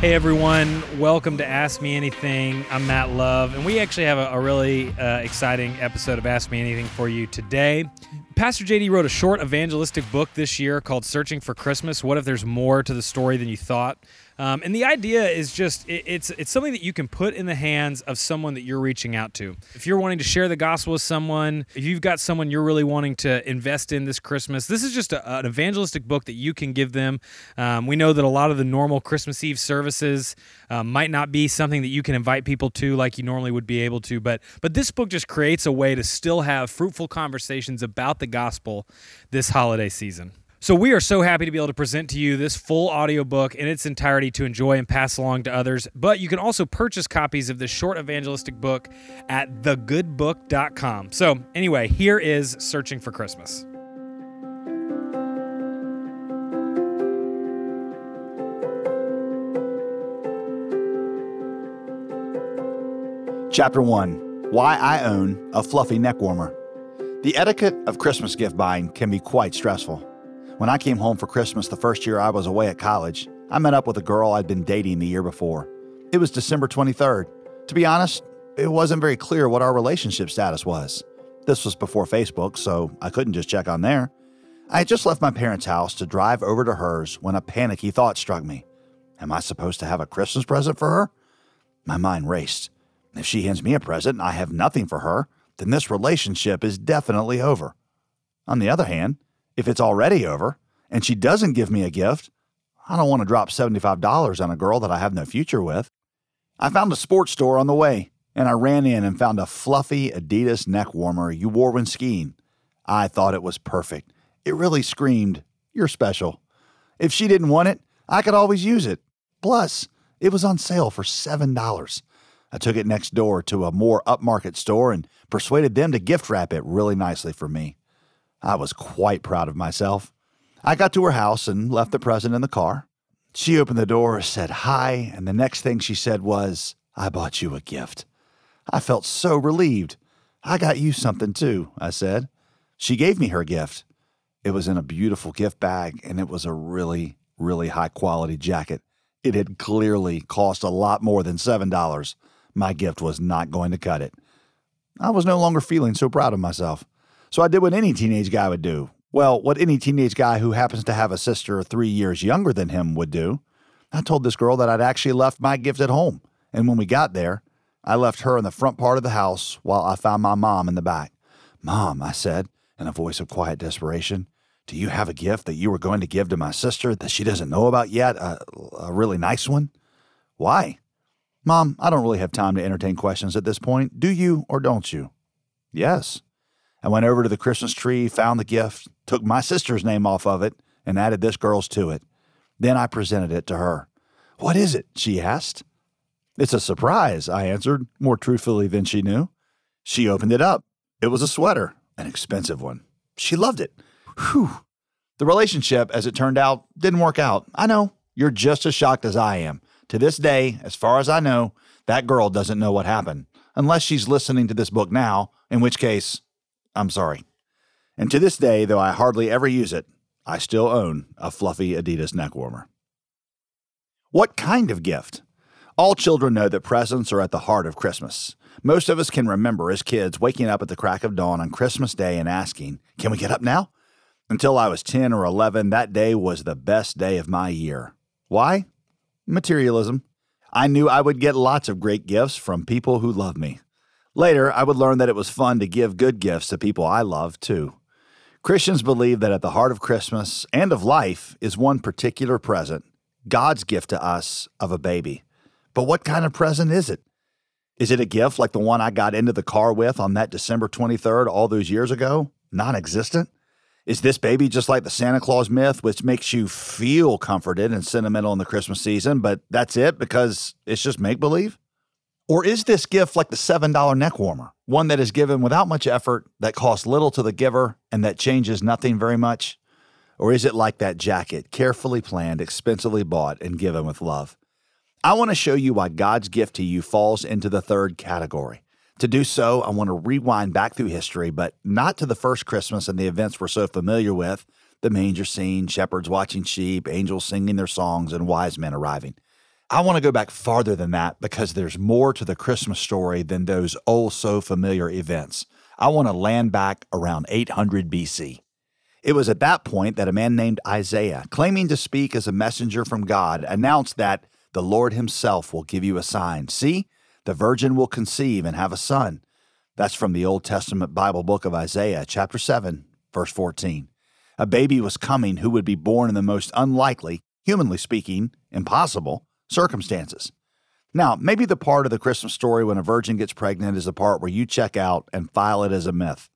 Hey everyone, welcome to Ask Me Anything. I'm Matt Love, and we actually have a, a really uh, exciting episode of Ask Me Anything for you today. Pastor JD wrote a short evangelistic book this year called Searching for Christmas. What if there's more to the story than you thought? Um, and the idea is just it, it's it's something that you can put in the hands of someone that you're reaching out to. If you're wanting to share the gospel with someone, if you've got someone you're really wanting to invest in this Christmas, this is just a, an evangelistic book that you can give them. Um, we know that a lot of the normal Christmas Eve services um, might not be something that you can invite people to like you normally would be able to, but but this book just creates a way to still have fruitful conversations about the gospel this holiday season. So we are so happy to be able to present to you this full audiobook in its entirety to enjoy and pass along to others. But you can also purchase copies of this short evangelistic book at thegoodbook.com. So anyway, here is Searching for Christmas. Chapter 1 Why I Own a Fluffy Neck Warmer. The etiquette of Christmas gift buying can be quite stressful. When I came home for Christmas the first year I was away at college, I met up with a girl I'd been dating the year before. It was December 23rd. To be honest, it wasn't very clear what our relationship status was. This was before Facebook, so I couldn't just check on there. I had just left my parents' house to drive over to hers when a panicky thought struck me. Am I supposed to have a Christmas present for her? My mind raced. If she hands me a present and I have nothing for her, then this relationship is definitely over. On the other hand, if it's already over and she doesn't give me a gift, I don't want to drop $75 on a girl that I have no future with. I found a sports store on the way and I ran in and found a fluffy Adidas neck warmer you wore when skiing. I thought it was perfect. It really screamed, You're special. If she didn't want it, I could always use it. Plus, it was on sale for $7. I took it next door to a more upmarket store and persuaded them to gift wrap it really nicely for me. I was quite proud of myself. I got to her house and left the present in the car. She opened the door, said hi, and the next thing she said was, I bought you a gift. I felt so relieved. I got you something too, I said. She gave me her gift. It was in a beautiful gift bag and it was a really, really high quality jacket. It had clearly cost a lot more than $7 my gift was not going to cut it. I was no longer feeling so proud of myself. So I did what any teenage guy would do. Well, what any teenage guy who happens to have a sister three years younger than him would do. I told this girl that I'd actually left my gift at home. And when we got there, I left her in the front part of the house while I found my mom in the back. Mom, I said, in a voice of quiet desperation, do you have a gift that you were going to give to my sister that she doesn't know about yet? A, a really nice one? Why? Mom, I don't really have time to entertain questions at this point. Do you or don't you? Yes. I went over to the Christmas tree, found the gift, took my sister's name off of it, and added this girl's to it. Then I presented it to her. What is it? she asked. It's a surprise, I answered, more truthfully than she knew. She opened it up. It was a sweater, an expensive one. She loved it. Whew. The relationship, as it turned out, didn't work out. I know. You're just as shocked as I am. To this day, as far as I know, that girl doesn't know what happened, unless she's listening to this book now, in which case, I'm sorry. And to this day, though I hardly ever use it, I still own a fluffy Adidas neck warmer. What kind of gift? All children know that presents are at the heart of Christmas. Most of us can remember as kids waking up at the crack of dawn on Christmas Day and asking, Can we get up now? Until I was 10 or 11, that day was the best day of my year. Why? Materialism. I knew I would get lots of great gifts from people who love me. Later, I would learn that it was fun to give good gifts to people I love too. Christians believe that at the heart of Christmas and of life is one particular present God's gift to us of a baby. But what kind of present is it? Is it a gift like the one I got into the car with on that December 23rd all those years ago? Non existent? Is this baby just like the Santa Claus myth, which makes you feel comforted and sentimental in the Christmas season, but that's it because it's just make believe? Or is this gift like the $7 neck warmer, one that is given without much effort, that costs little to the giver, and that changes nothing very much? Or is it like that jacket, carefully planned, expensively bought, and given with love? I want to show you why God's gift to you falls into the third category. To do so, I want to rewind back through history, but not to the first Christmas and the events we're so familiar with the manger scene, shepherds watching sheep, angels singing their songs, and wise men arriving. I want to go back farther than that because there's more to the Christmas story than those oh so familiar events. I want to land back around 800 BC. It was at that point that a man named Isaiah, claiming to speak as a messenger from God, announced that the Lord Himself will give you a sign. See, the virgin will conceive and have a son. That's from the Old Testament Bible book of Isaiah, chapter 7, verse 14. A baby was coming who would be born in the most unlikely, humanly speaking, impossible circumstances. Now, maybe the part of the Christmas story when a virgin gets pregnant is the part where you check out and file it as a myth.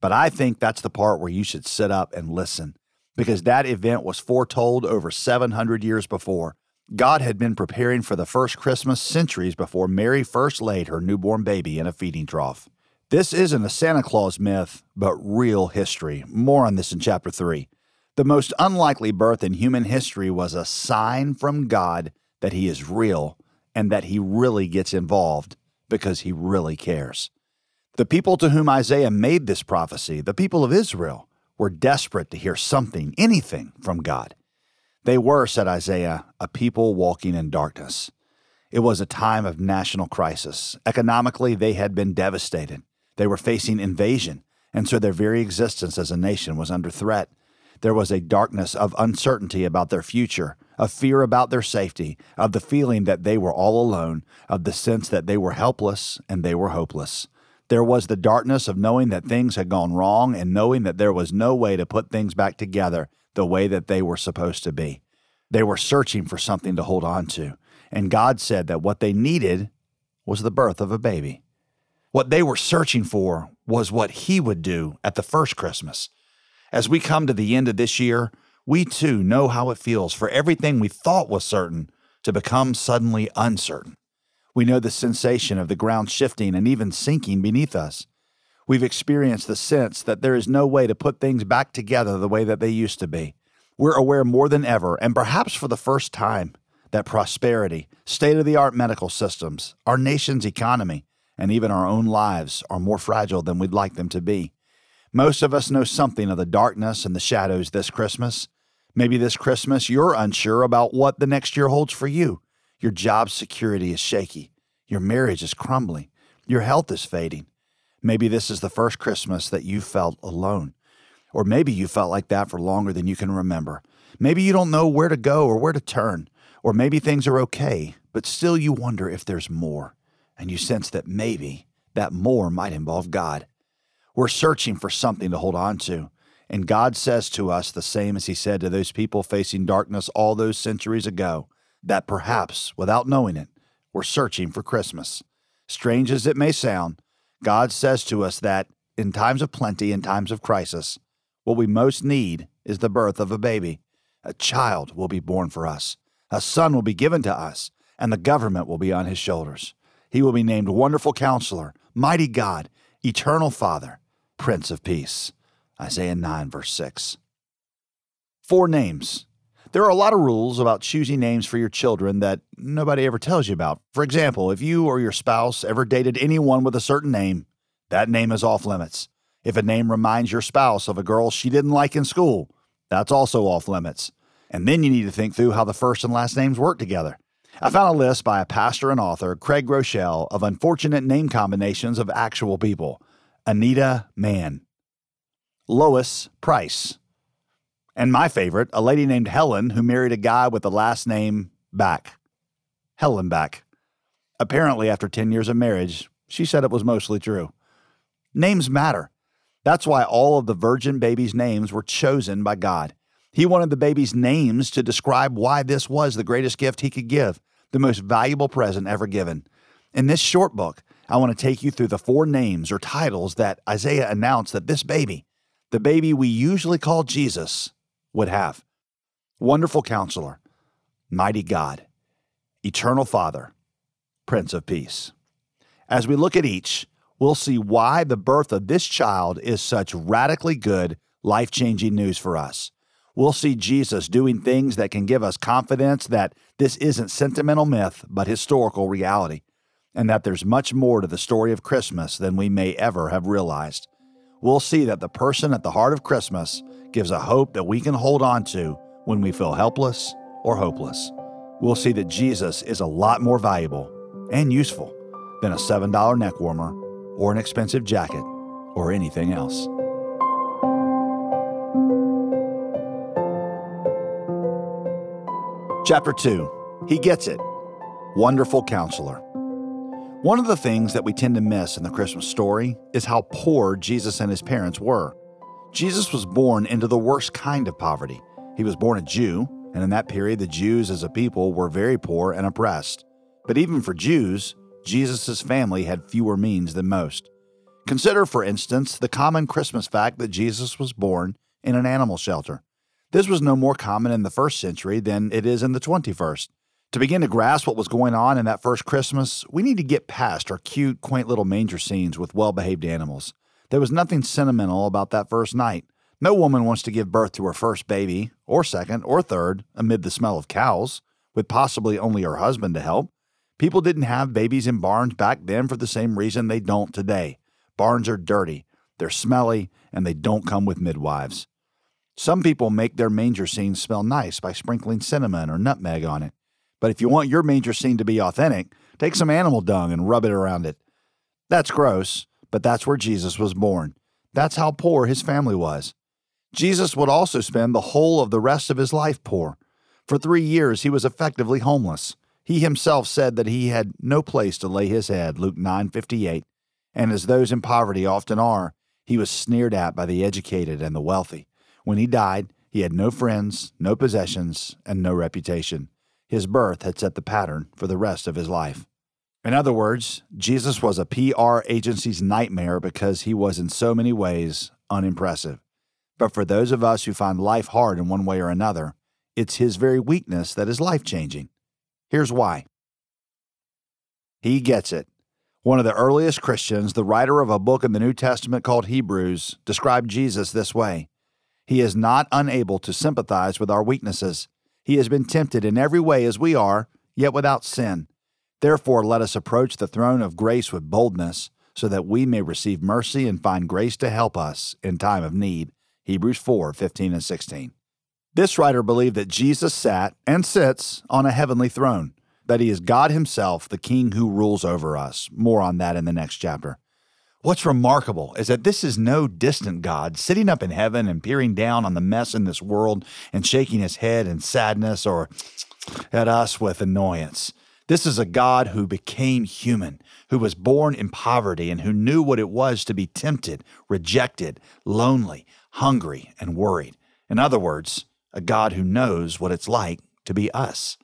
But I think that's the part where you should sit up and listen because that event was foretold over 700 years before. God had been preparing for the first Christmas centuries before Mary first laid her newborn baby in a feeding trough. This isn't a Santa Claus myth, but real history. More on this in chapter 3. The most unlikely birth in human history was a sign from God that he is real and that he really gets involved because he really cares. The people to whom Isaiah made this prophecy, the people of Israel, were desperate to hear something, anything from God. They were, said Isaiah, a people walking in darkness. It was a time of national crisis. Economically, they had been devastated. They were facing invasion, and so their very existence as a nation was under threat. There was a darkness of uncertainty about their future, of fear about their safety, of the feeling that they were all alone, of the sense that they were helpless and they were hopeless. There was the darkness of knowing that things had gone wrong and knowing that there was no way to put things back together the way that they were supposed to be. They were searching for something to hold on to, and God said that what they needed was the birth of a baby. What they were searching for was what He would do at the first Christmas. As we come to the end of this year, we too know how it feels for everything we thought was certain to become suddenly uncertain. We know the sensation of the ground shifting and even sinking beneath us. We've experienced the sense that there is no way to put things back together the way that they used to be. We're aware more than ever, and perhaps for the first time, that prosperity, state of the art medical systems, our nation's economy, and even our own lives are more fragile than we'd like them to be. Most of us know something of the darkness and the shadows this Christmas. Maybe this Christmas you're unsure about what the next year holds for you. Your job security is shaky. Your marriage is crumbling. Your health is fading. Maybe this is the first Christmas that you felt alone. Or maybe you felt like that for longer than you can remember. Maybe you don't know where to go or where to turn. Or maybe things are okay, but still you wonder if there's more. And you sense that maybe that more might involve God. We're searching for something to hold on to. And God says to us the same as He said to those people facing darkness all those centuries ago that perhaps, without knowing it, we're searching for Christmas. Strange as it may sound, God says to us that in times of plenty and times of crisis, what we most need is the birth of a baby. A child will be born for us, a son will be given to us, and the government will be on his shoulders. He will be named Wonderful Counselor, Mighty God, Eternal Father Prince of Peace. Isaiah 9, verse 6. Four names. There are a lot of rules about choosing names for your children that nobody ever tells you about. For example, if you or your spouse ever dated anyone with a certain name, that name is off limits. If a name reminds your spouse of a girl she didn't like in school, that's also off limits. And then you need to think through how the first and last names work together. I found a list by a pastor and author, Craig Groeschel, of unfortunate name combinations of actual people. Anita Mann, Lois Price, and my favorite, a lady named Helen who married a guy with the last name Back. Helen Back. Apparently, after 10 years of marriage, she said it was mostly true. Names matter. That's why all of the virgin babies' names were chosen by God. He wanted the babies' names to describe why this was the greatest gift he could give, the most valuable present ever given. In this short book, I want to take you through the four names or titles that Isaiah announced that this baby, the baby we usually call Jesus, would have Wonderful Counselor, Mighty God, Eternal Father, Prince of Peace. As we look at each, we'll see why the birth of this child is such radically good, life changing news for us. We'll see Jesus doing things that can give us confidence that this isn't sentimental myth, but historical reality, and that there's much more to the story of Christmas than we may ever have realized. We'll see that the person at the heart of Christmas gives a hope that we can hold on to when we feel helpless or hopeless. We'll see that Jesus is a lot more valuable and useful than a $7 neck warmer or an expensive jacket or anything else. Chapter 2 He Gets It Wonderful Counselor. One of the things that we tend to miss in the Christmas story is how poor Jesus and his parents were. Jesus was born into the worst kind of poverty. He was born a Jew, and in that period, the Jews as a people were very poor and oppressed. But even for Jews, Jesus' family had fewer means than most. Consider, for instance, the common Christmas fact that Jesus was born in an animal shelter. This was no more common in the first century than it is in the 21st. To begin to grasp what was going on in that first Christmas, we need to get past our cute, quaint little manger scenes with well behaved animals. There was nothing sentimental about that first night. No woman wants to give birth to her first baby, or second, or third, amid the smell of cows, with possibly only her husband to help. People didn't have babies in barns back then for the same reason they don't today. Barns are dirty, they're smelly, and they don't come with midwives. Some people make their manger scenes smell nice by sprinkling cinnamon or nutmeg on it. But if you want your manger scene to be authentic, take some animal dung and rub it around it. That's gross, but that's where Jesus was born. That's how poor his family was. Jesus would also spend the whole of the rest of his life poor. For three years, he was effectively homeless. He himself said that he had no place to lay his head, Luke 9:58. And as those in poverty often are, he was sneered at by the educated and the wealthy. When he died, he had no friends, no possessions, and no reputation. His birth had set the pattern for the rest of his life. In other words, Jesus was a PR agency's nightmare because he was in so many ways unimpressive. But for those of us who find life hard in one way or another, it's his very weakness that is life changing. Here's why. He gets it. One of the earliest Christians, the writer of a book in the New Testament called Hebrews, described Jesus this way He is not unable to sympathize with our weaknesses. He has been tempted in every way as we are, yet without sin. Therefore, let us approach the throne of grace with boldness, so that we may receive mercy and find grace to help us in time of need. Hebrews 4 15 and 16. This writer believed that Jesus sat and sits on a heavenly throne, that he is God himself, the king who rules over us. More on that in the next chapter. What's remarkable is that this is no distant God sitting up in heaven and peering down on the mess in this world and shaking his head in sadness or at us with annoyance. This is a God who became human, who was born in poverty, and who knew what it was to be tempted, rejected, lonely, hungry, and worried. In other words, a God who knows what it's like to be us.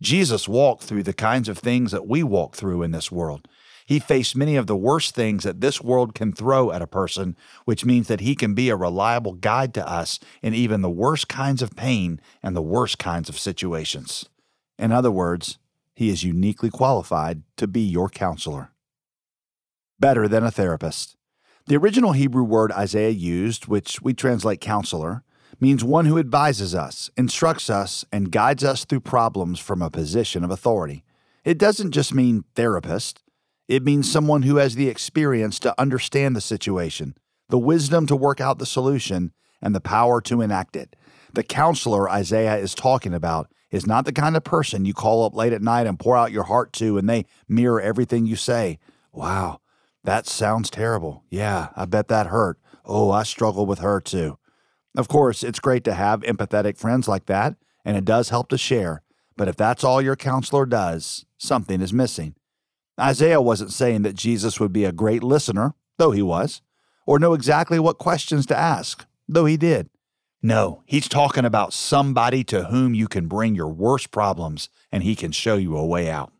Jesus walked through the kinds of things that we walk through in this world. He faced many of the worst things that this world can throw at a person, which means that he can be a reliable guide to us in even the worst kinds of pain and the worst kinds of situations. In other words, he is uniquely qualified to be your counselor. Better than a therapist. The original Hebrew word Isaiah used, which we translate counselor, means one who advises us, instructs us, and guides us through problems from a position of authority. It doesn't just mean therapist, it means someone who has the experience to understand the situation, the wisdom to work out the solution, and the power to enact it. The counselor Isaiah is talking about is not the kind of person you call up late at night and pour out your heart to, and they mirror everything you say. Wow, that sounds terrible. Yeah, I bet that hurt. Oh, I struggle with her too. Of course, it's great to have empathetic friends like that, and it does help to share. But if that's all your counselor does, something is missing. Isaiah wasn't saying that Jesus would be a great listener, though he was, or know exactly what questions to ask, though he did. No, he's talking about somebody to whom you can bring your worst problems and he can show you a way out.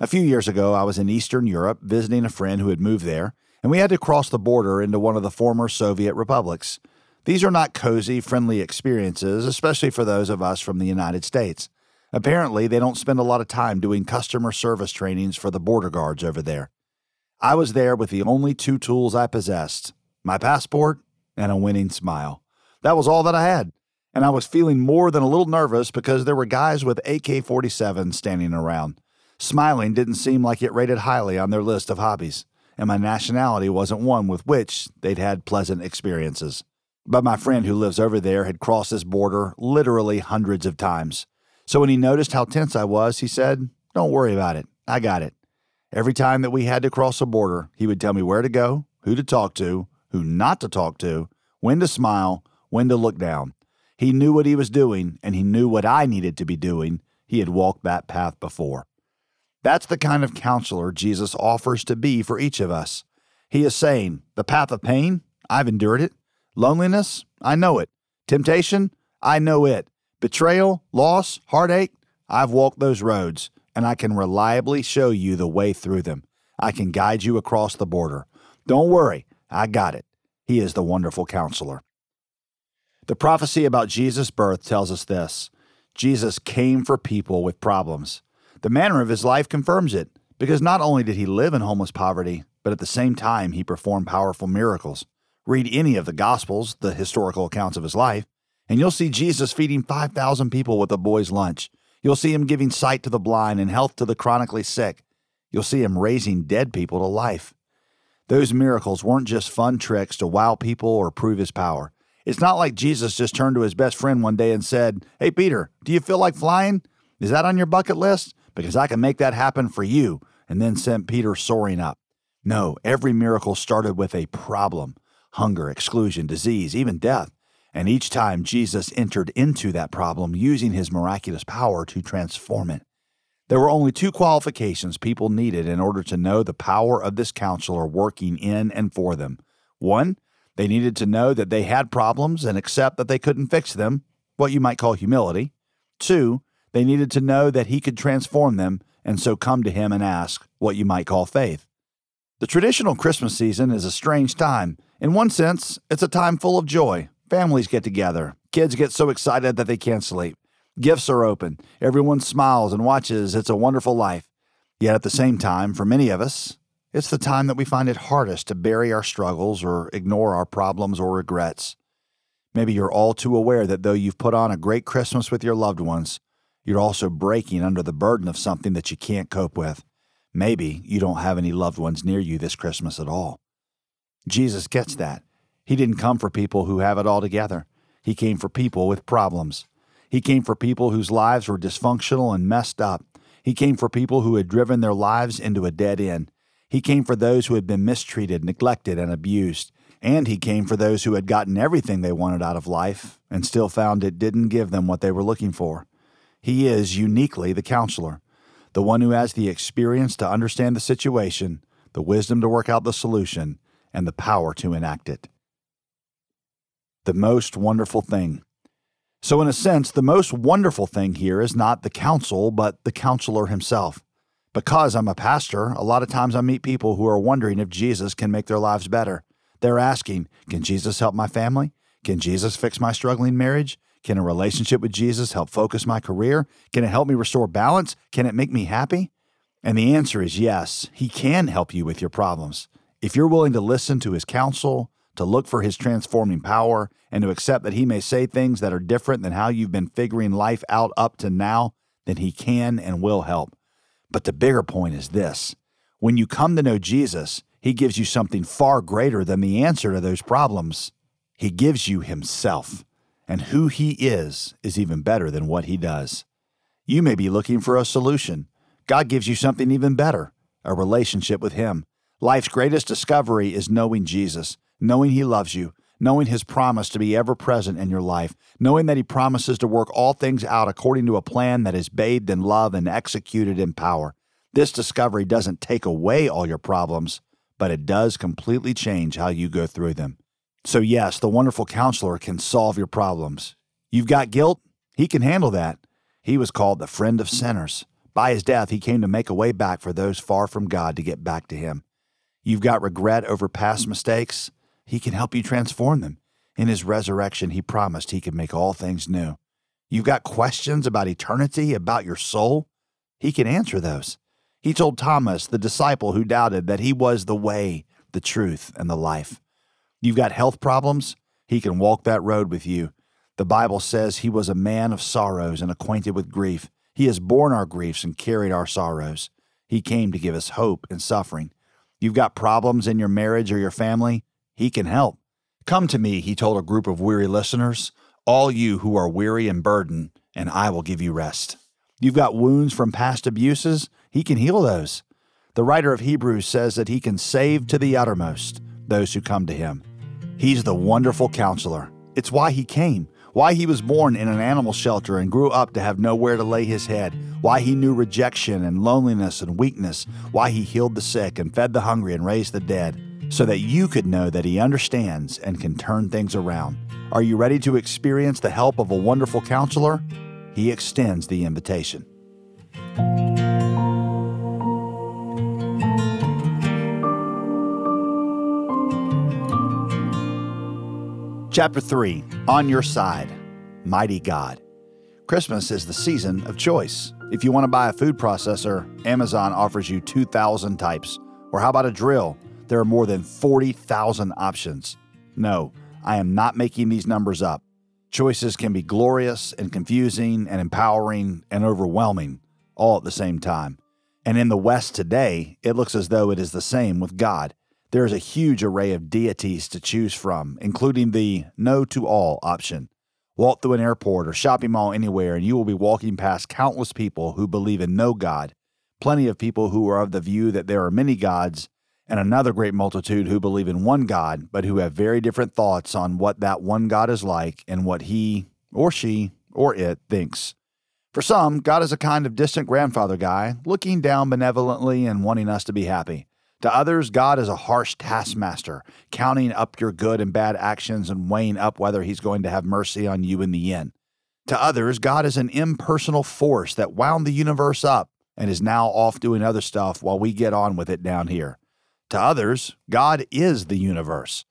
A few years ago, I was in Eastern Europe visiting a friend who had moved there, and we had to cross the border into one of the former Soviet republics. These are not cozy, friendly experiences, especially for those of us from the United States. Apparently, they don't spend a lot of time doing customer service trainings for the border guards over there. I was there with the only two tools I possessed my passport and a winning smile. That was all that I had. And I was feeling more than a little nervous because there were guys with AK 47s standing around. Smiling didn't seem like it rated highly on their list of hobbies, and my nationality wasn't one with which they'd had pleasant experiences. But my friend who lives over there had crossed this border literally hundreds of times. So when he noticed how tense I was, he said, Don't worry about it. I got it. Every time that we had to cross a border, he would tell me where to go, who to talk to, who not to talk to, when to smile, when to look down. He knew what he was doing, and he knew what I needed to be doing. He had walked that path before. That's the kind of counselor Jesus offers to be for each of us. He is saying, The path of pain, I've endured it. Loneliness, I know it. Temptation, I know it. Betrayal, loss, heartache, I've walked those roads, and I can reliably show you the way through them. I can guide you across the border. Don't worry, I got it. He is the wonderful counselor. The prophecy about Jesus' birth tells us this Jesus came for people with problems. The manner of his life confirms it, because not only did he live in homeless poverty, but at the same time he performed powerful miracles. Read any of the Gospels, the historical accounts of his life, and you'll see Jesus feeding 5,000 people with a boy's lunch. You'll see him giving sight to the blind and health to the chronically sick. You'll see him raising dead people to life. Those miracles weren't just fun tricks to wow people or prove his power. It's not like Jesus just turned to his best friend one day and said, Hey, Peter, do you feel like flying? Is that on your bucket list? Because I can make that happen for you, and then sent Peter soaring up. No, every miracle started with a problem hunger, exclusion, disease, even death. And each time Jesus entered into that problem using his miraculous power to transform it. There were only two qualifications people needed in order to know the power of this counselor working in and for them. One, they needed to know that they had problems and accept that they couldn't fix them, what you might call humility. Two, they needed to know that he could transform them and so come to him and ask, what you might call faith. The traditional Christmas season is a strange time. In one sense, it's a time full of joy. Families get together. Kids get so excited that they can't sleep. Gifts are open. Everyone smiles and watches It's a Wonderful Life. Yet at the same time, for many of us, it's the time that we find it hardest to bury our struggles or ignore our problems or regrets. Maybe you're all too aware that though you've put on a great Christmas with your loved ones, you're also breaking under the burden of something that you can't cope with. Maybe you don't have any loved ones near you this Christmas at all. Jesus gets that. He didn't come for people who have it all together. He came for people with problems. He came for people whose lives were dysfunctional and messed up. He came for people who had driven their lives into a dead end. He came for those who had been mistreated, neglected, and abused. And he came for those who had gotten everything they wanted out of life and still found it didn't give them what they were looking for. He is uniquely the counselor, the one who has the experience to understand the situation, the wisdom to work out the solution, and the power to enact it. The most wonderful thing so, in a sense, the most wonderful thing here is not the counsel, but the counselor himself. Because I'm a pastor, a lot of times I meet people who are wondering if Jesus can make their lives better. They're asking, Can Jesus help my family? Can Jesus fix my struggling marriage? Can a relationship with Jesus help focus my career? Can it help me restore balance? Can it make me happy? And the answer is yes, He can help you with your problems. If you're willing to listen to His counsel, to look for his transforming power, and to accept that he may say things that are different than how you've been figuring life out up to now, then he can and will help. But the bigger point is this when you come to know Jesus, he gives you something far greater than the answer to those problems. He gives you himself. And who he is is even better than what he does. You may be looking for a solution. God gives you something even better a relationship with him. Life's greatest discovery is knowing Jesus knowing He loves you, knowing His promise to be ever present in your life, knowing that He promises to work all things out according to a plan that is bathed in love and executed in power. This discovery doesn't take away all your problems, but it does completely change how you go through them. So, yes, the wonderful counselor can solve your problems. You've got guilt, he can handle that. He was called the friend of sinners. By his death, he came to make a way back for those far from God to get back to him. You've got regret over past mistakes. He can help you transform them. In his resurrection, he promised he could make all things new. You've got questions about eternity, about your soul? He can answer those. He told Thomas, the disciple who doubted, that he was the way, the truth, and the life. You've got health problems? He can walk that road with you. The Bible says he was a man of sorrows and acquainted with grief. He has borne our griefs and carried our sorrows. He came to give us hope in suffering. You've got problems in your marriage or your family? He can help. Come to me, he told a group of weary listeners, all you who are weary and burdened, and I will give you rest. You've got wounds from past abuses? He can heal those. The writer of Hebrews says that he can save to the uttermost those who come to him. He's the wonderful counselor. It's why he came, why he was born in an animal shelter and grew up to have nowhere to lay his head, why he knew rejection and loneliness and weakness, why he healed the sick and fed the hungry and raised the dead, so that you could know that he understands and can turn things around. Are you ready to experience the help of a wonderful counselor? He extends the invitation. Chapter 3 On Your Side Mighty God. Christmas is the season of choice. If you want to buy a food processor, Amazon offers you 2,000 types. Or how about a drill? There are more than 40,000 options. No, I am not making these numbers up. Choices can be glorious and confusing and empowering and overwhelming all at the same time. And in the West today, it looks as though it is the same with God. There is a huge array of deities to choose from, including the no to all option. Walk through an airport or shopping mall anywhere, and you will be walking past countless people who believe in no God, plenty of people who are of the view that there are many gods, and another great multitude who believe in one God, but who have very different thoughts on what that one God is like and what he or she or it thinks. For some, God is a kind of distant grandfather guy, looking down benevolently and wanting us to be happy. To others, God is a harsh taskmaster, counting up your good and bad actions and weighing up whether he's going to have mercy on you in the end. To others, God is an impersonal force that wound the universe up and is now off doing other stuff while we get on with it down here. To others, God is the universe.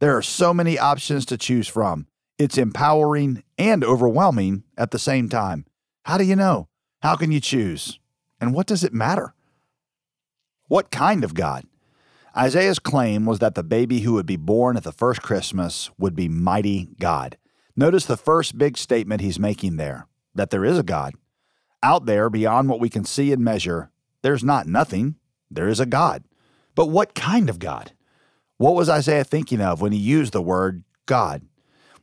There are so many options to choose from. It's empowering and overwhelming at the same time. How do you know? How can you choose? And what does it matter? What kind of God? Isaiah's claim was that the baby who would be born at the first Christmas would be mighty God. Notice the first big statement he's making there that there is a God. Out there, beyond what we can see and measure, there's not nothing, there is a God. But what kind of God? What was Isaiah thinking of when he used the word God?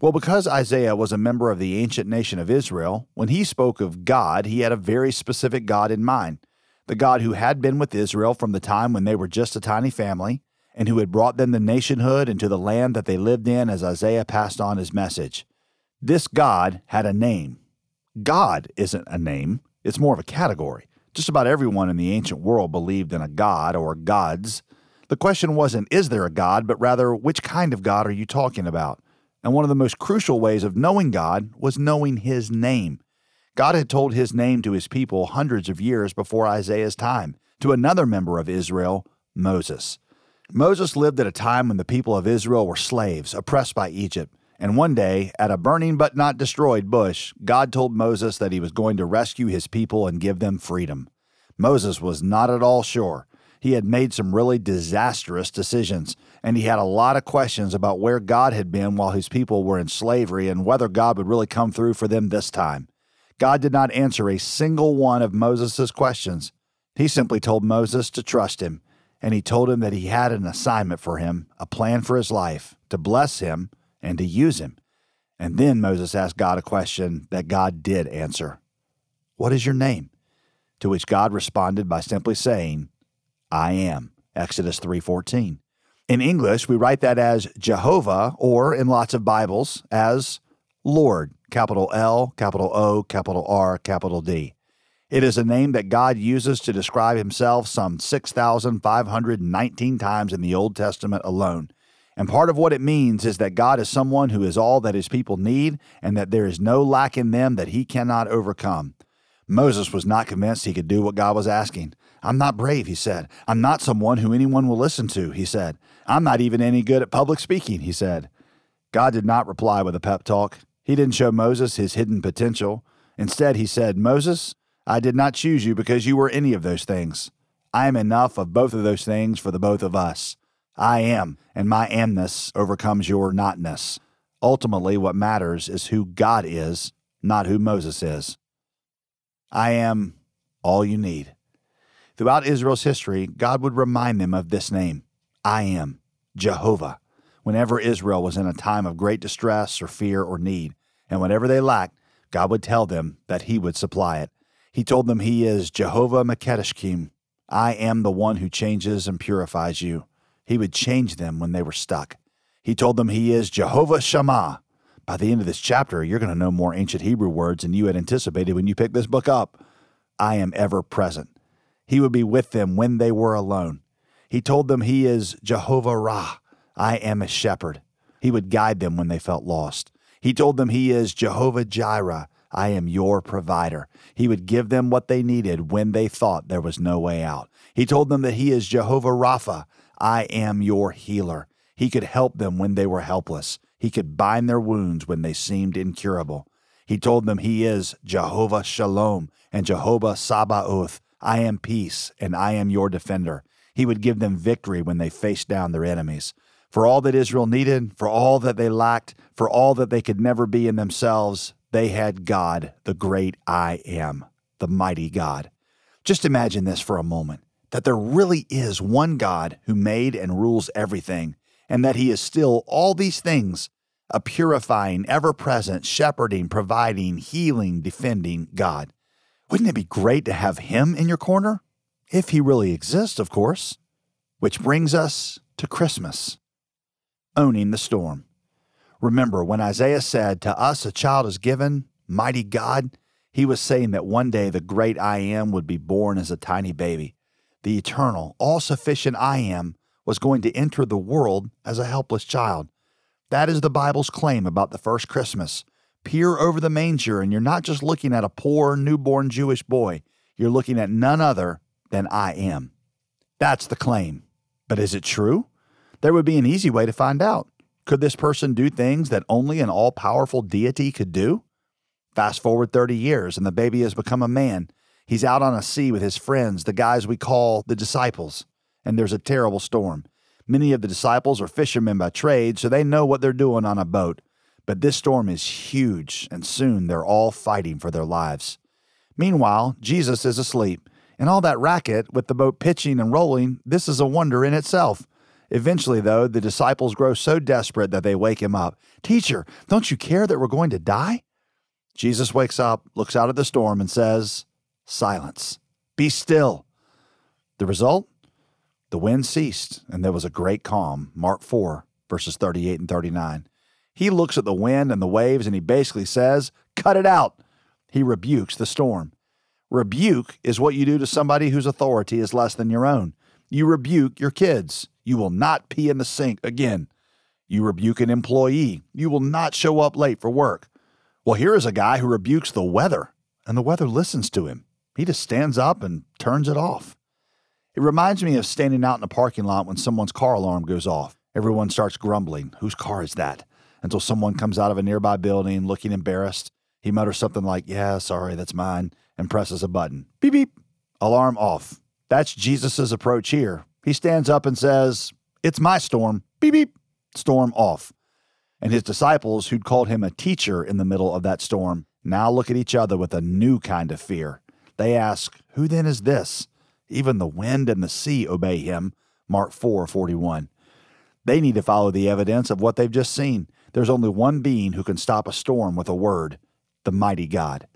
Well, because Isaiah was a member of the ancient nation of Israel, when he spoke of God, he had a very specific God in mind the God who had been with Israel from the time when they were just a tiny family, and who had brought them the nationhood into the land that they lived in as Isaiah passed on his message. This God had a name. God isn't a name, it's more of a category. Just about everyone in the ancient world believed in a God or gods. The question wasn't, is there a God, but rather, which kind of God are you talking about? And one of the most crucial ways of knowing God was knowing his name. God had told his name to his people hundreds of years before Isaiah's time, to another member of Israel, Moses. Moses lived at a time when the people of Israel were slaves, oppressed by Egypt. And one day, at a burning but not destroyed bush, God told Moses that he was going to rescue his people and give them freedom. Moses was not at all sure. He had made some really disastrous decisions, and he had a lot of questions about where God had been while his people were in slavery and whether God would really come through for them this time. God did not answer a single one of Moses' questions. He simply told Moses to trust him, and he told him that he had an assignment for him, a plan for his life, to bless him and to use him. And then Moses asked God a question that God did answer. What is your name? To which God responded by simply saying, I am. Exodus 3:14. In English, we write that as Jehovah or in lots of Bibles as Lord capital L, capital O, capital R, capital D. It is a name that God uses to describe himself some 6,519 times in the Old Testament alone. And part of what it means is that God is someone who is all that his people need and that there is no lack in them that he cannot overcome. Moses was not convinced he could do what God was asking. I'm not brave, he said. I'm not someone who anyone will listen to, he said. I'm not even any good at public speaking, he said. God did not reply with a pep talk. He didn't show Moses his hidden potential. Instead, he said, Moses, I did not choose you because you were any of those things. I am enough of both of those things for the both of us. I am, and my amness overcomes your notness. Ultimately, what matters is who God is, not who Moses is. I am all you need. Throughout Israel's history, God would remind them of this name I am, Jehovah, whenever Israel was in a time of great distress or fear or need. And whatever they lacked, God would tell them that He would supply it. He told them He is Jehovah Mekadeshkim. I am the one who changes and purifies you. He would change them when they were stuck. He told them He is Jehovah Shammah. By the end of this chapter, you're going to know more ancient Hebrew words than you had anticipated when you picked this book up. I am ever present. He would be with them when they were alone. He told them He is Jehovah Ra. I am a shepherd. He would guide them when they felt lost. He told them He is Jehovah Jireh. I am your provider. He would give them what they needed when they thought there was no way out. He told them that He is Jehovah Rapha. I am your healer. He could help them when they were helpless. He could bind their wounds when they seemed incurable. He told them He is Jehovah Shalom and Jehovah Sabaoth. I am peace, and I am your defender. He would give them victory when they faced down their enemies. For all that Israel needed, for all that they lacked, for all that they could never be in themselves, they had God, the great I am, the mighty God. Just imagine this for a moment that there really is one God who made and rules everything, and that He is still all these things a purifying, ever present, shepherding, providing, healing, defending God. Wouldn't it be great to have him in your corner? If he really exists, of course. Which brings us to Christmas. Owning the storm. Remember, when Isaiah said, To us a child is given, mighty God, he was saying that one day the great I am would be born as a tiny baby. The eternal, all sufficient I am was going to enter the world as a helpless child. That is the Bible's claim about the first Christmas peer over the manger, and you're not just looking at a poor newborn Jewish boy, you're looking at none other than I am. That's the claim. But is it true? There would be an easy way to find out. Could this person do things that only an all powerful deity could do? Fast forward 30 years, and the baby has become a man. He's out on a sea with his friends, the guys we call the disciples, and there's a terrible storm. Many of the disciples are fishermen by trade, so they know what they're doing on a boat. But this storm is huge, and soon they're all fighting for their lives. Meanwhile, Jesus is asleep, and all that racket with the boat pitching and rolling, this is a wonder in itself. Eventually, though, the disciples grow so desperate that they wake him up. Teacher, don't you care that we're going to die? Jesus wakes up, looks out at the storm, and says, Silence. Be still. The result? The wind ceased, and there was a great calm. Mark 4, verses 38 and 39. He looks at the wind and the waves and he basically says, Cut it out. He rebukes the storm. Rebuke is what you do to somebody whose authority is less than your own. You rebuke your kids. You will not pee in the sink again. You rebuke an employee. You will not show up late for work. Well, here is a guy who rebukes the weather, and the weather listens to him. He just stands up and turns it off. It reminds me of standing out in a parking lot when someone's car alarm goes off. Everyone starts grumbling. Whose car is that? until someone comes out of a nearby building looking embarrassed. He mutters something like, Yeah, sorry, that's mine, and presses a button. Beep, beep. Alarm off. That's Jesus' approach here. He stands up and says, It's my storm. Beep, beep. Storm off. And his disciples, who'd called him a teacher in the middle of that storm, now look at each other with a new kind of fear. They ask, Who then is this? Even the wind and the sea obey him. Mark 4 41. They need to follow the evidence of what they've just seen. There's only one being who can stop a storm with a word the mighty God,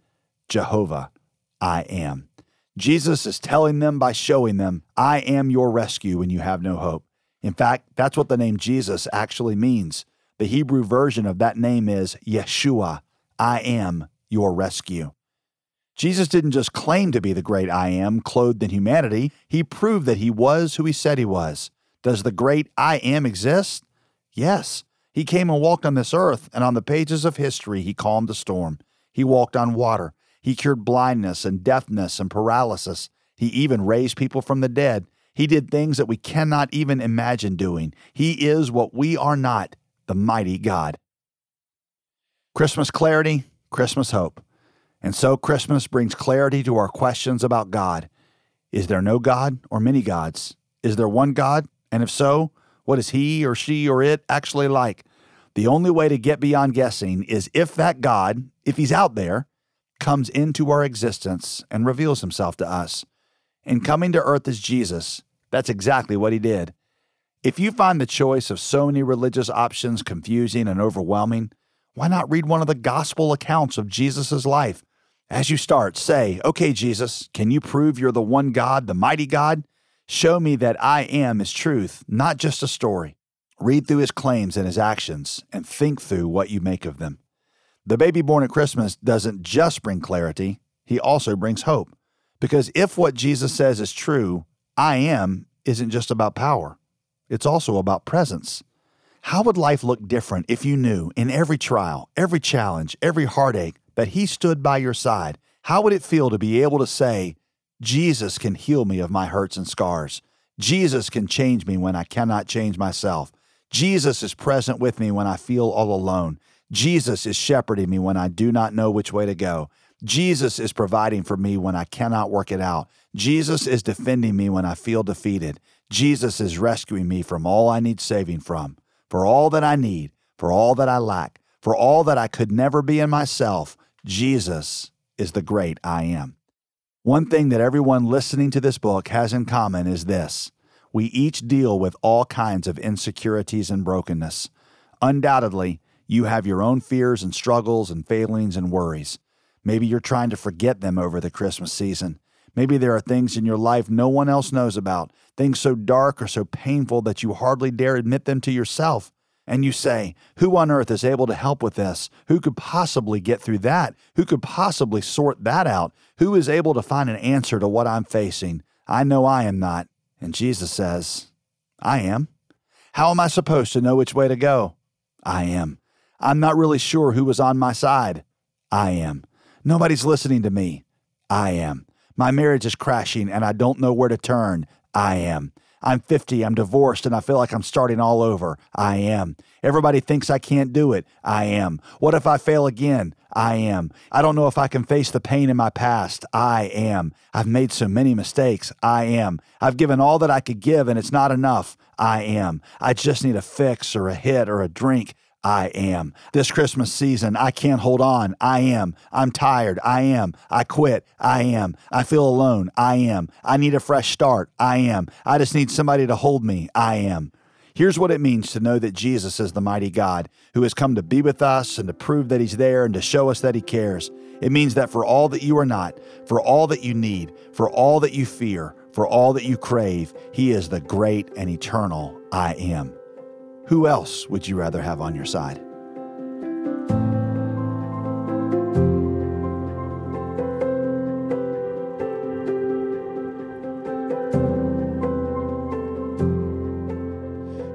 Jehovah, I am. Jesus is telling them by showing them, I am your rescue when you have no hope. In fact, that's what the name Jesus actually means. The Hebrew version of that name is Yeshua, I am your rescue. Jesus didn't just claim to be the great I am, clothed in humanity, he proved that he was who he said he was. Does the great I am exist? Yes. He came and walked on this earth, and on the pages of history, he calmed the storm. He walked on water. He cured blindness and deafness and paralysis. He even raised people from the dead. He did things that we cannot even imagine doing. He is what we are not the mighty God. Christmas clarity, Christmas hope. And so Christmas brings clarity to our questions about God. Is there no God or many gods? Is there one God? And if so, what is he or she or it actually like? The only way to get beyond guessing is if that God, if he's out there, comes into our existence and reveals himself to us. In coming to earth as Jesus, that's exactly what he did. If you find the choice of so many religious options confusing and overwhelming, why not read one of the gospel accounts of Jesus' life? As you start, say, Okay, Jesus, can you prove you're the one God, the mighty God? Show me that I am His truth, not just a story. Read through His claims and His actions and think through what you make of them. The baby born at Christmas doesn't just bring clarity, He also brings hope. Because if what Jesus says is true, I am isn't just about power, it's also about presence. How would life look different if you knew in every trial, every challenge, every heartache that He stood by your side? How would it feel to be able to say, Jesus can heal me of my hurts and scars? Jesus can change me when I cannot change myself. Jesus is present with me when I feel all alone. Jesus is shepherding me when I do not know which way to go. Jesus is providing for me when I cannot work it out. Jesus is defending me when I feel defeated. Jesus is rescuing me from all I need saving from for all that I need, for all that I lack, for all that I could never be in myself, Jesus is the great I am. One thing that everyone listening to this book has in common is this we each deal with all kinds of insecurities and brokenness. Undoubtedly, you have your own fears and struggles and failings and worries. Maybe you're trying to forget them over the Christmas season. Maybe there are things in your life no one else knows about, things so dark or so painful that you hardly dare admit them to yourself. And you say, Who on earth is able to help with this? Who could possibly get through that? Who could possibly sort that out? Who is able to find an answer to what I'm facing? I know I am not. And Jesus says, I am. How am I supposed to know which way to go? I am. I'm not really sure who was on my side. I am. Nobody's listening to me. I am. My marriage is crashing and I don't know where to turn. I am. I'm 50, I'm divorced, and I feel like I'm starting all over. I am. Everybody thinks I can't do it. I am. What if I fail again? I am. I don't know if I can face the pain in my past. I am. I've made so many mistakes. I am. I've given all that I could give, and it's not enough. I am. I just need a fix or a hit or a drink. I am. This Christmas season, I can't hold on. I am. I'm tired. I am. I quit. I am. I feel alone. I am. I need a fresh start. I am. I just need somebody to hold me. I am. Here's what it means to know that Jesus is the mighty God who has come to be with us and to prove that He's there and to show us that He cares. It means that for all that you are not, for all that you need, for all that you fear, for all that you crave, He is the great and eternal I am. Who else would you rather have on your side?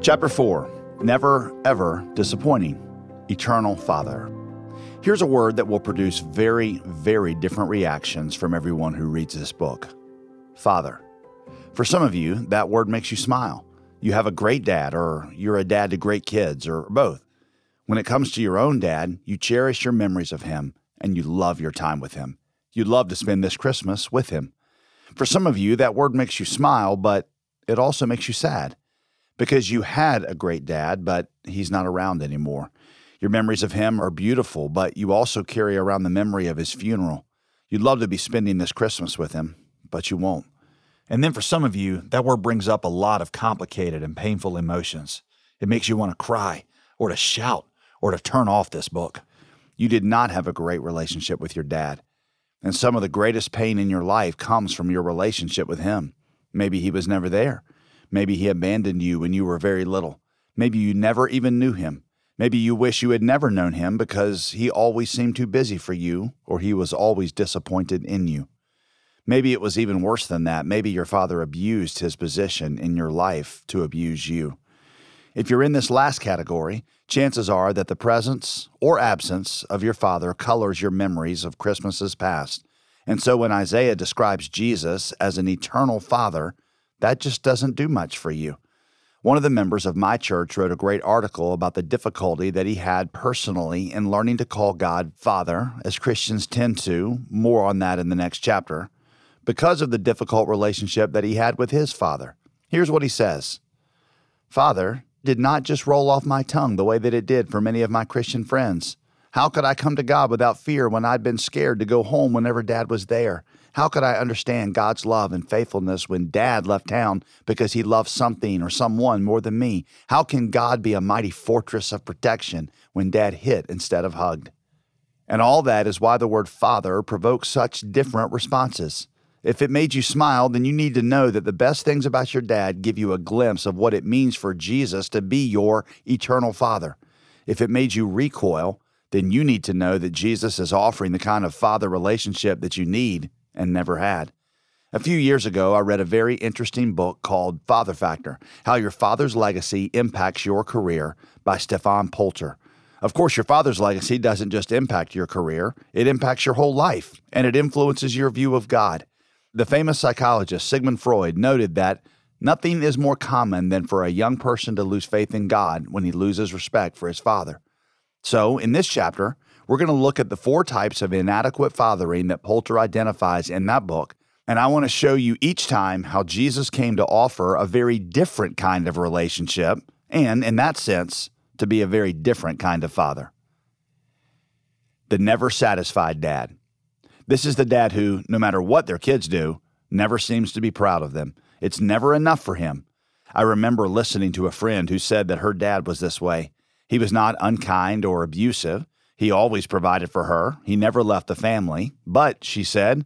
Chapter 4 Never, ever disappointing. Eternal Father. Here's a word that will produce very, very different reactions from everyone who reads this book Father. For some of you, that word makes you smile you have a great dad, or you're a dad to great kids, or both. When it comes to your own dad, you cherish your memories of him and you love your time with him. You'd love to spend this Christmas with him. For some of you, that word makes you smile, but it also makes you sad because you had a great dad, but he's not around anymore. Your memories of him are beautiful, but you also carry around the memory of his funeral. You'd love to be spending this Christmas with him, but you won't. And then for some of you, that word brings up a lot of complicated and painful emotions. It makes you want to cry or to shout or to turn off this book. You did not have a great relationship with your dad. And some of the greatest pain in your life comes from your relationship with him. Maybe he was never there. Maybe he abandoned you when you were very little. Maybe you never even knew him. Maybe you wish you had never known him because he always seemed too busy for you or he was always disappointed in you. Maybe it was even worse than that. Maybe your father abused his position in your life to abuse you. If you're in this last category, chances are that the presence or absence of your father colors your memories of Christmases past. And so when Isaiah describes Jesus as an eternal father, that just doesn't do much for you. One of the members of my church wrote a great article about the difficulty that he had personally in learning to call God Father, as Christians tend to. More on that in the next chapter. Because of the difficult relationship that he had with his father. Here's what he says Father did not just roll off my tongue the way that it did for many of my Christian friends. How could I come to God without fear when I'd been scared to go home whenever Dad was there? How could I understand God's love and faithfulness when Dad left town because he loved something or someone more than me? How can God be a mighty fortress of protection when Dad hit instead of hugged? And all that is why the word father provokes such different responses. If it made you smile, then you need to know that the best things about your dad give you a glimpse of what it means for Jesus to be your eternal father. If it made you recoil, then you need to know that Jesus is offering the kind of father relationship that you need and never had. A few years ago, I read a very interesting book called Father Factor How Your Father's Legacy Impacts Your Career by Stephan Poulter. Of course, your father's legacy doesn't just impact your career, it impacts your whole life, and it influences your view of God. The famous psychologist Sigmund Freud noted that nothing is more common than for a young person to lose faith in God when he loses respect for his father. So, in this chapter, we're going to look at the four types of inadequate fathering that Poulter identifies in that book, and I want to show you each time how Jesus came to offer a very different kind of relationship, and in that sense, to be a very different kind of father. The never satisfied dad. This is the dad who, no matter what their kids do, never seems to be proud of them. It's never enough for him. I remember listening to a friend who said that her dad was this way. He was not unkind or abusive. He always provided for her. He never left the family. But, she said,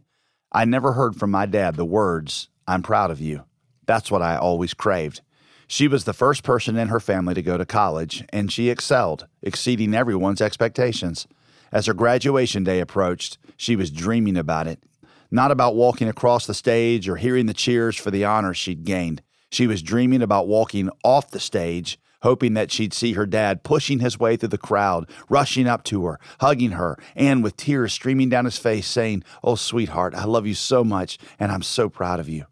I never heard from my dad the words, I'm proud of you. That's what I always craved. She was the first person in her family to go to college, and she excelled, exceeding everyone's expectations. As her graduation day approached, she was dreaming about it. Not about walking across the stage or hearing the cheers for the honor she'd gained. She was dreaming about walking off the stage, hoping that she'd see her dad pushing his way through the crowd, rushing up to her, hugging her, and with tears streaming down his face, saying, Oh, sweetheart, I love you so much, and I'm so proud of you.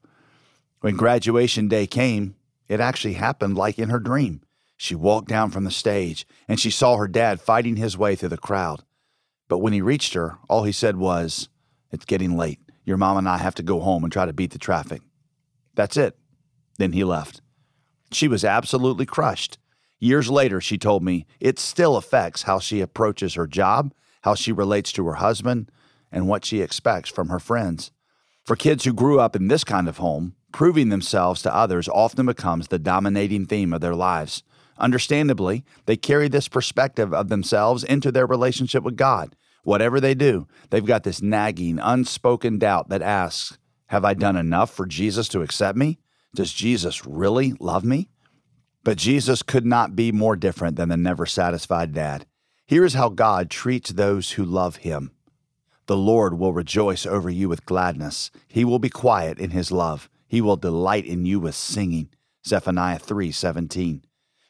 When graduation day came, it actually happened like in her dream. She walked down from the stage, and she saw her dad fighting his way through the crowd. But when he reached her, all he said was, It's getting late. Your mom and I have to go home and try to beat the traffic. That's it. Then he left. She was absolutely crushed. Years later, she told me it still affects how she approaches her job, how she relates to her husband, and what she expects from her friends. For kids who grew up in this kind of home, proving themselves to others often becomes the dominating theme of their lives. Understandably, they carry this perspective of themselves into their relationship with God. Whatever they do, they've got this nagging, unspoken doubt that asks, Have I done enough for Jesus to accept me? Does Jesus really love me? But Jesus could not be more different than the never satisfied dad. Here is how God treats those who love him. The Lord will rejoice over you with gladness. He will be quiet in his love. He will delight in you with singing. Zephaniah 3:17.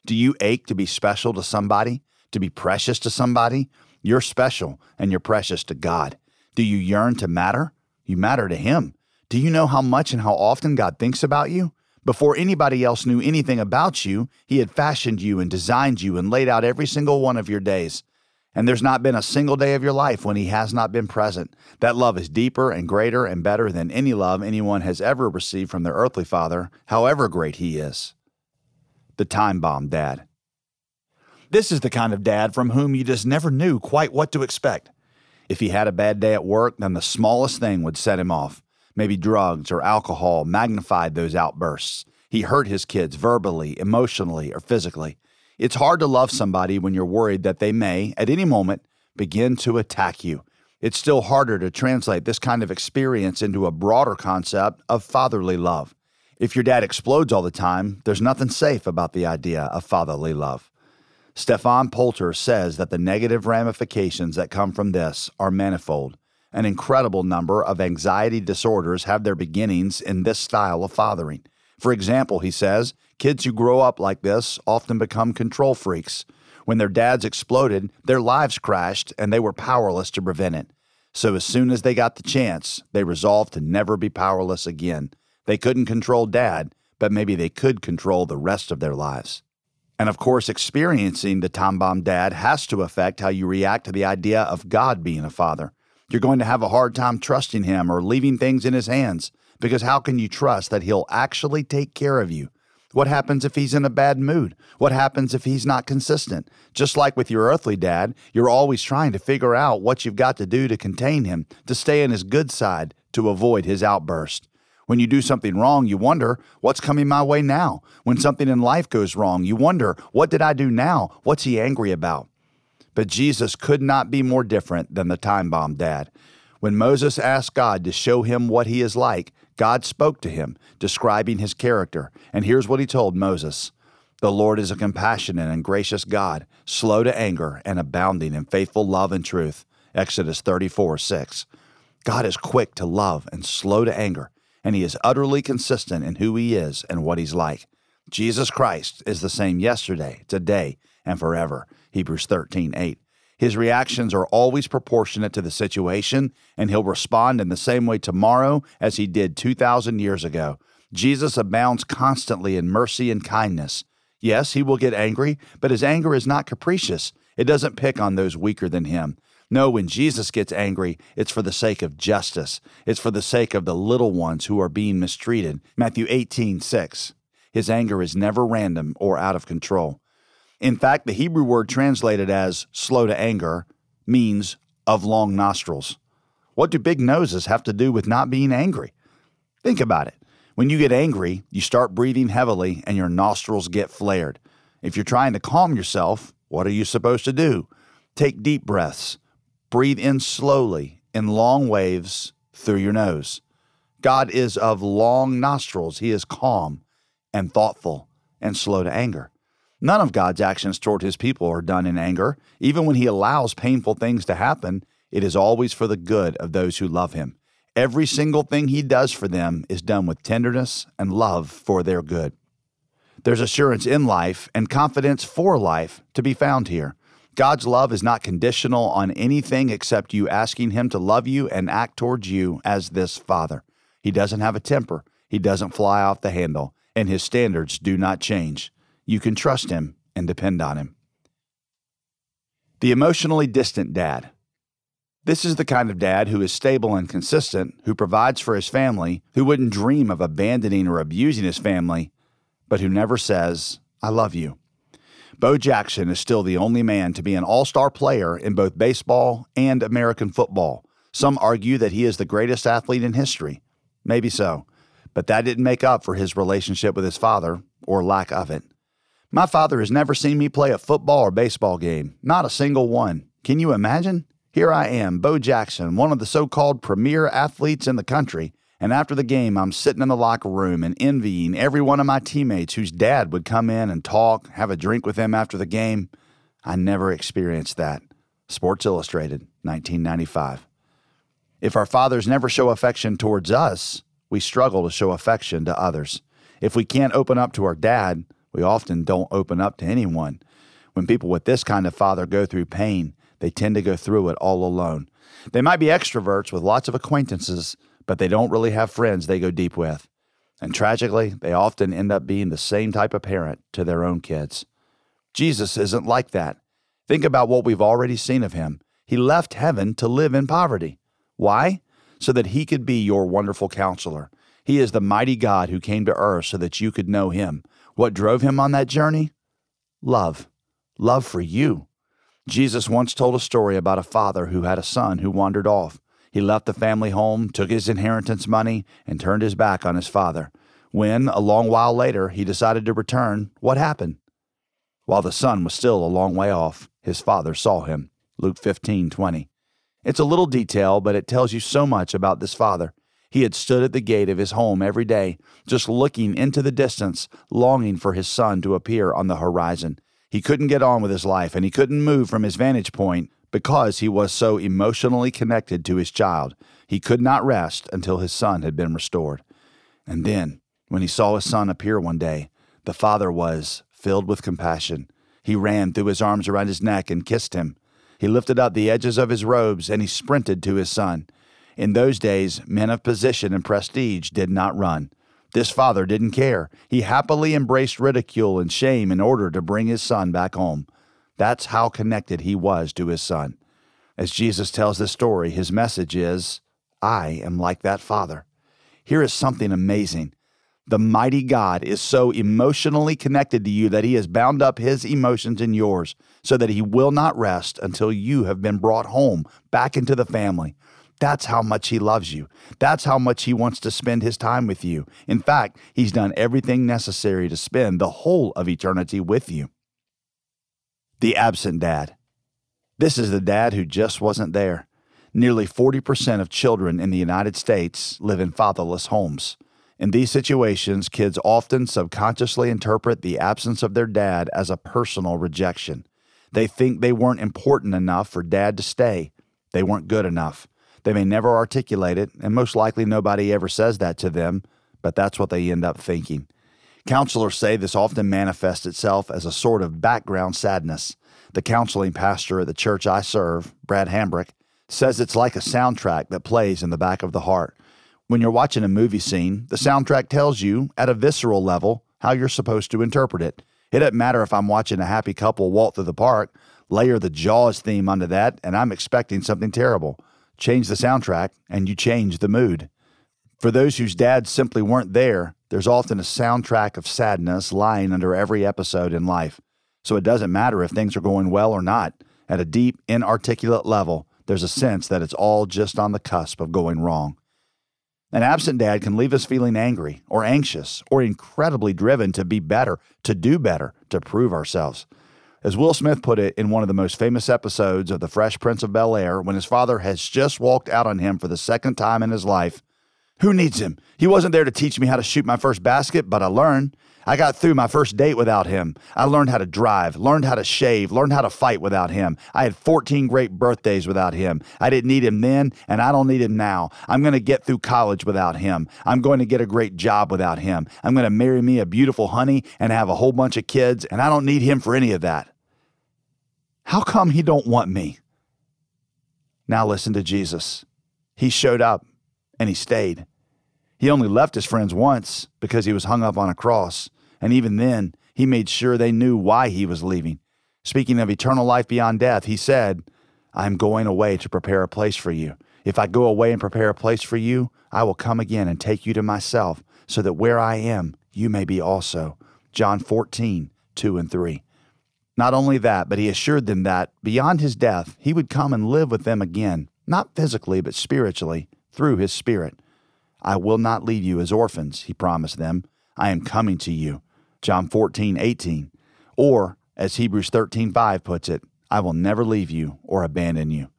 Do you ache to be special to somebody? To be precious to somebody? You're special and you're precious to God. Do you yearn to matter? You matter to Him. Do you know how much and how often God thinks about you? Before anybody else knew anything about you, He had fashioned you and designed you and laid out every single one of your days. And there's not been a single day of your life when He has not been present. That love is deeper and greater and better than any love anyone has ever received from their earthly father, however great He is. The time bomb dad. This is the kind of dad from whom you just never knew quite what to expect. If he had a bad day at work, then the smallest thing would set him off. Maybe drugs or alcohol magnified those outbursts. He hurt his kids verbally, emotionally, or physically. It's hard to love somebody when you're worried that they may, at any moment, begin to attack you. It's still harder to translate this kind of experience into a broader concept of fatherly love. If your dad explodes all the time, there's nothing safe about the idea of fatherly love. Stephan Poulter says that the negative ramifications that come from this are manifold. An incredible number of anxiety disorders have their beginnings in this style of fathering. For example, he says, kids who grow up like this often become control freaks. When their dads exploded, their lives crashed and they were powerless to prevent it. So as soon as they got the chance, they resolved to never be powerless again. They couldn't control dad, but maybe they could control the rest of their lives. And of course, experiencing the time bomb dad has to affect how you react to the idea of God being a father. You're going to have a hard time trusting him or leaving things in his hands because how can you trust that he'll actually take care of you? What happens if he's in a bad mood? What happens if he's not consistent? Just like with your earthly dad, you're always trying to figure out what you've got to do to contain him, to stay on his good side, to avoid his outburst. When you do something wrong, you wonder, what's coming my way now? When something in life goes wrong, you wonder, what did I do now? What's he angry about? But Jesus could not be more different than the time bomb dad. When Moses asked God to show him what he is like, God spoke to him, describing his character. And here's what he told Moses The Lord is a compassionate and gracious God, slow to anger and abounding in faithful love and truth. Exodus 34 6. God is quick to love and slow to anger, and he is utterly consistent in who he is and what he's like. Jesus Christ is the same yesterday, today, and forever. Hebrews 13 8. His reactions are always proportionate to the situation, and he'll respond in the same way tomorrow as he did 2,000 years ago. Jesus abounds constantly in mercy and kindness. Yes, he will get angry, but his anger is not capricious. It doesn't pick on those weaker than him. No, when Jesus gets angry, it's for the sake of justice. It's for the sake of the little ones who are being mistreated. Matthew 18, 6. His anger is never random or out of control. In fact, the Hebrew word translated as slow to anger means of long nostrils. What do big noses have to do with not being angry? Think about it. When you get angry, you start breathing heavily and your nostrils get flared. If you're trying to calm yourself, what are you supposed to do? Take deep breaths. Breathe in slowly in long waves through your nose. God is of long nostrils. He is calm and thoughtful and slow to anger. None of God's actions toward his people are done in anger. Even when he allows painful things to happen, it is always for the good of those who love him. Every single thing he does for them is done with tenderness and love for their good. There's assurance in life and confidence for life to be found here. God's love is not conditional on anything except you asking Him to love you and act towards you as this Father. He doesn't have a temper, He doesn't fly off the handle, and His standards do not change. You can trust him and depend on him. The emotionally distant dad. This is the kind of dad who is stable and consistent, who provides for his family, who wouldn't dream of abandoning or abusing his family, but who never says, I love you. Bo Jackson is still the only man to be an all star player in both baseball and American football. Some argue that he is the greatest athlete in history. Maybe so. But that didn't make up for his relationship with his father, or lack of it. My father has never seen me play a football or baseball game, not a single one. Can you imagine? Here I am, Bo Jackson, one of the so called premier athletes in the country, and after the game, I'm sitting in the locker room and envying every one of my teammates whose dad would come in and talk, have a drink with them after the game. I never experienced that. Sports Illustrated, 1995. If our fathers never show affection towards us, we struggle to show affection to others. If we can't open up to our dad, we often don't open up to anyone. When people with this kind of father go through pain, they tend to go through it all alone. They might be extroverts with lots of acquaintances, but they don't really have friends they go deep with. And tragically, they often end up being the same type of parent to their own kids. Jesus isn't like that. Think about what we've already seen of him. He left heaven to live in poverty. Why? So that he could be your wonderful counselor. He is the mighty God who came to earth so that you could know him. What drove him on that journey? Love. Love for you. Jesus once told a story about a father who had a son who wandered off. He left the family home, took his inheritance money, and turned his back on his father. When, a long while later, he decided to return, what happened? While the son was still a long way off, his father saw him. Luke 15 20. It's a little detail, but it tells you so much about this father. He had stood at the gate of his home every day, just looking into the distance, longing for his son to appear on the horizon. He couldn't get on with his life, and he couldn't move from his vantage point because he was so emotionally connected to his child. He could not rest until his son had been restored. And then, when he saw his son appear one day, the father was filled with compassion. He ran, threw his arms around his neck, and kissed him. He lifted up the edges of his robes and he sprinted to his son. In those days, men of position and prestige did not run. This father didn't care. He happily embraced ridicule and shame in order to bring his son back home. That's how connected he was to his son. As Jesus tells this story, his message is I am like that Father. Here is something amazing. The mighty God is so emotionally connected to you that he has bound up his emotions in yours so that he will not rest until you have been brought home back into the family. That's how much he loves you. That's how much he wants to spend his time with you. In fact, he's done everything necessary to spend the whole of eternity with you. The absent dad. This is the dad who just wasn't there. Nearly 40% of children in the United States live in fatherless homes. In these situations, kids often subconsciously interpret the absence of their dad as a personal rejection. They think they weren't important enough for dad to stay. They weren't good enough. They may never articulate it, and most likely nobody ever says that to them, but that's what they end up thinking. Counselors say this often manifests itself as a sort of background sadness. The counseling pastor at the church I serve, Brad Hambrick, says it's like a soundtrack that plays in the back of the heart. When you're watching a movie scene, the soundtrack tells you, at a visceral level, how you're supposed to interpret it. It doesn't matter if I'm watching a happy couple walk through the park, layer the Jaws theme onto that, and I'm expecting something terrible. Change the soundtrack, and you change the mood. For those whose dads simply weren't there, there's often a soundtrack of sadness lying under every episode in life. So it doesn't matter if things are going well or not. At a deep, inarticulate level, there's a sense that it's all just on the cusp of going wrong. An absent dad can leave us feeling angry or anxious or incredibly driven to be better, to do better, to prove ourselves. As Will Smith put it in one of the most famous episodes of The Fresh Prince of Bel Air, when his father has just walked out on him for the second time in his life, who needs him? He wasn't there to teach me how to shoot my first basket, but I learned. I got through my first date without him. I learned how to drive, learned how to shave, learned how to fight without him. I had 14 great birthdays without him. I didn't need him then, and I don't need him now. I'm going to get through college without him. I'm going to get a great job without him. I'm going to marry me a beautiful honey and have a whole bunch of kids, and I don't need him for any of that. How come he don't want me? Now listen to Jesus. He showed up and he stayed. He only left his friends once because he was hung up on a cross, and even then, he made sure they knew why he was leaving. Speaking of eternal life beyond death, he said, I am going away to prepare a place for you. If I go away and prepare a place for you, I will come again and take you to myself, so that where I am, you may be also. John 14, 2 and 3. Not only that, but he assured them that, beyond his death, he would come and live with them again, not physically, but spiritually, through his Spirit. I will not leave you as orphans, he promised them. I am coming to you. John 14, 18. Or, as Hebrews 13, 5 puts it, I will never leave you or abandon you.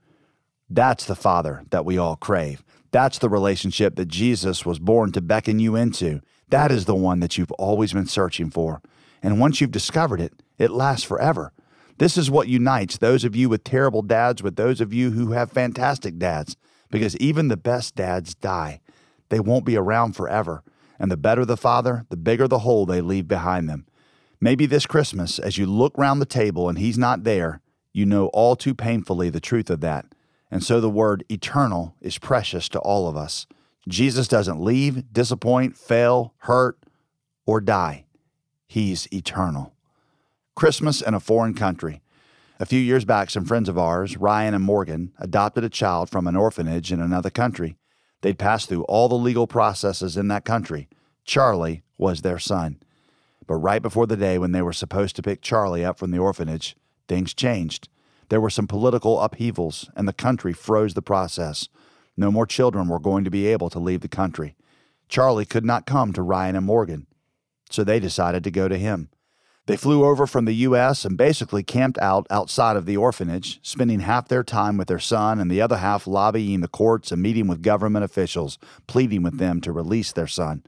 That's the Father that we all crave. That's the relationship that Jesus was born to beckon you into. That is the one that you've always been searching for. And once you've discovered it, it lasts forever. This is what unites those of you with terrible dads with those of you who have fantastic dads, because even the best dads die. They won't be around forever, and the better the father, the bigger the hole they leave behind them. Maybe this Christmas, as you look round the table and he's not there, you know all too painfully the truth of that. And so the word eternal is precious to all of us. Jesus doesn't leave, disappoint, fail, hurt, or die. He's eternal. Christmas in a foreign country. A few years back, some friends of ours, Ryan and Morgan, adopted a child from an orphanage in another country. They'd passed through all the legal processes in that country. Charlie was their son. But right before the day when they were supposed to pick Charlie up from the orphanage, things changed. There were some political upheavals, and the country froze the process. No more children were going to be able to leave the country. Charlie could not come to Ryan and Morgan, so they decided to go to him. They flew over from the U.S. and basically camped out outside of the orphanage, spending half their time with their son and the other half lobbying the courts and meeting with government officials, pleading with them to release their son.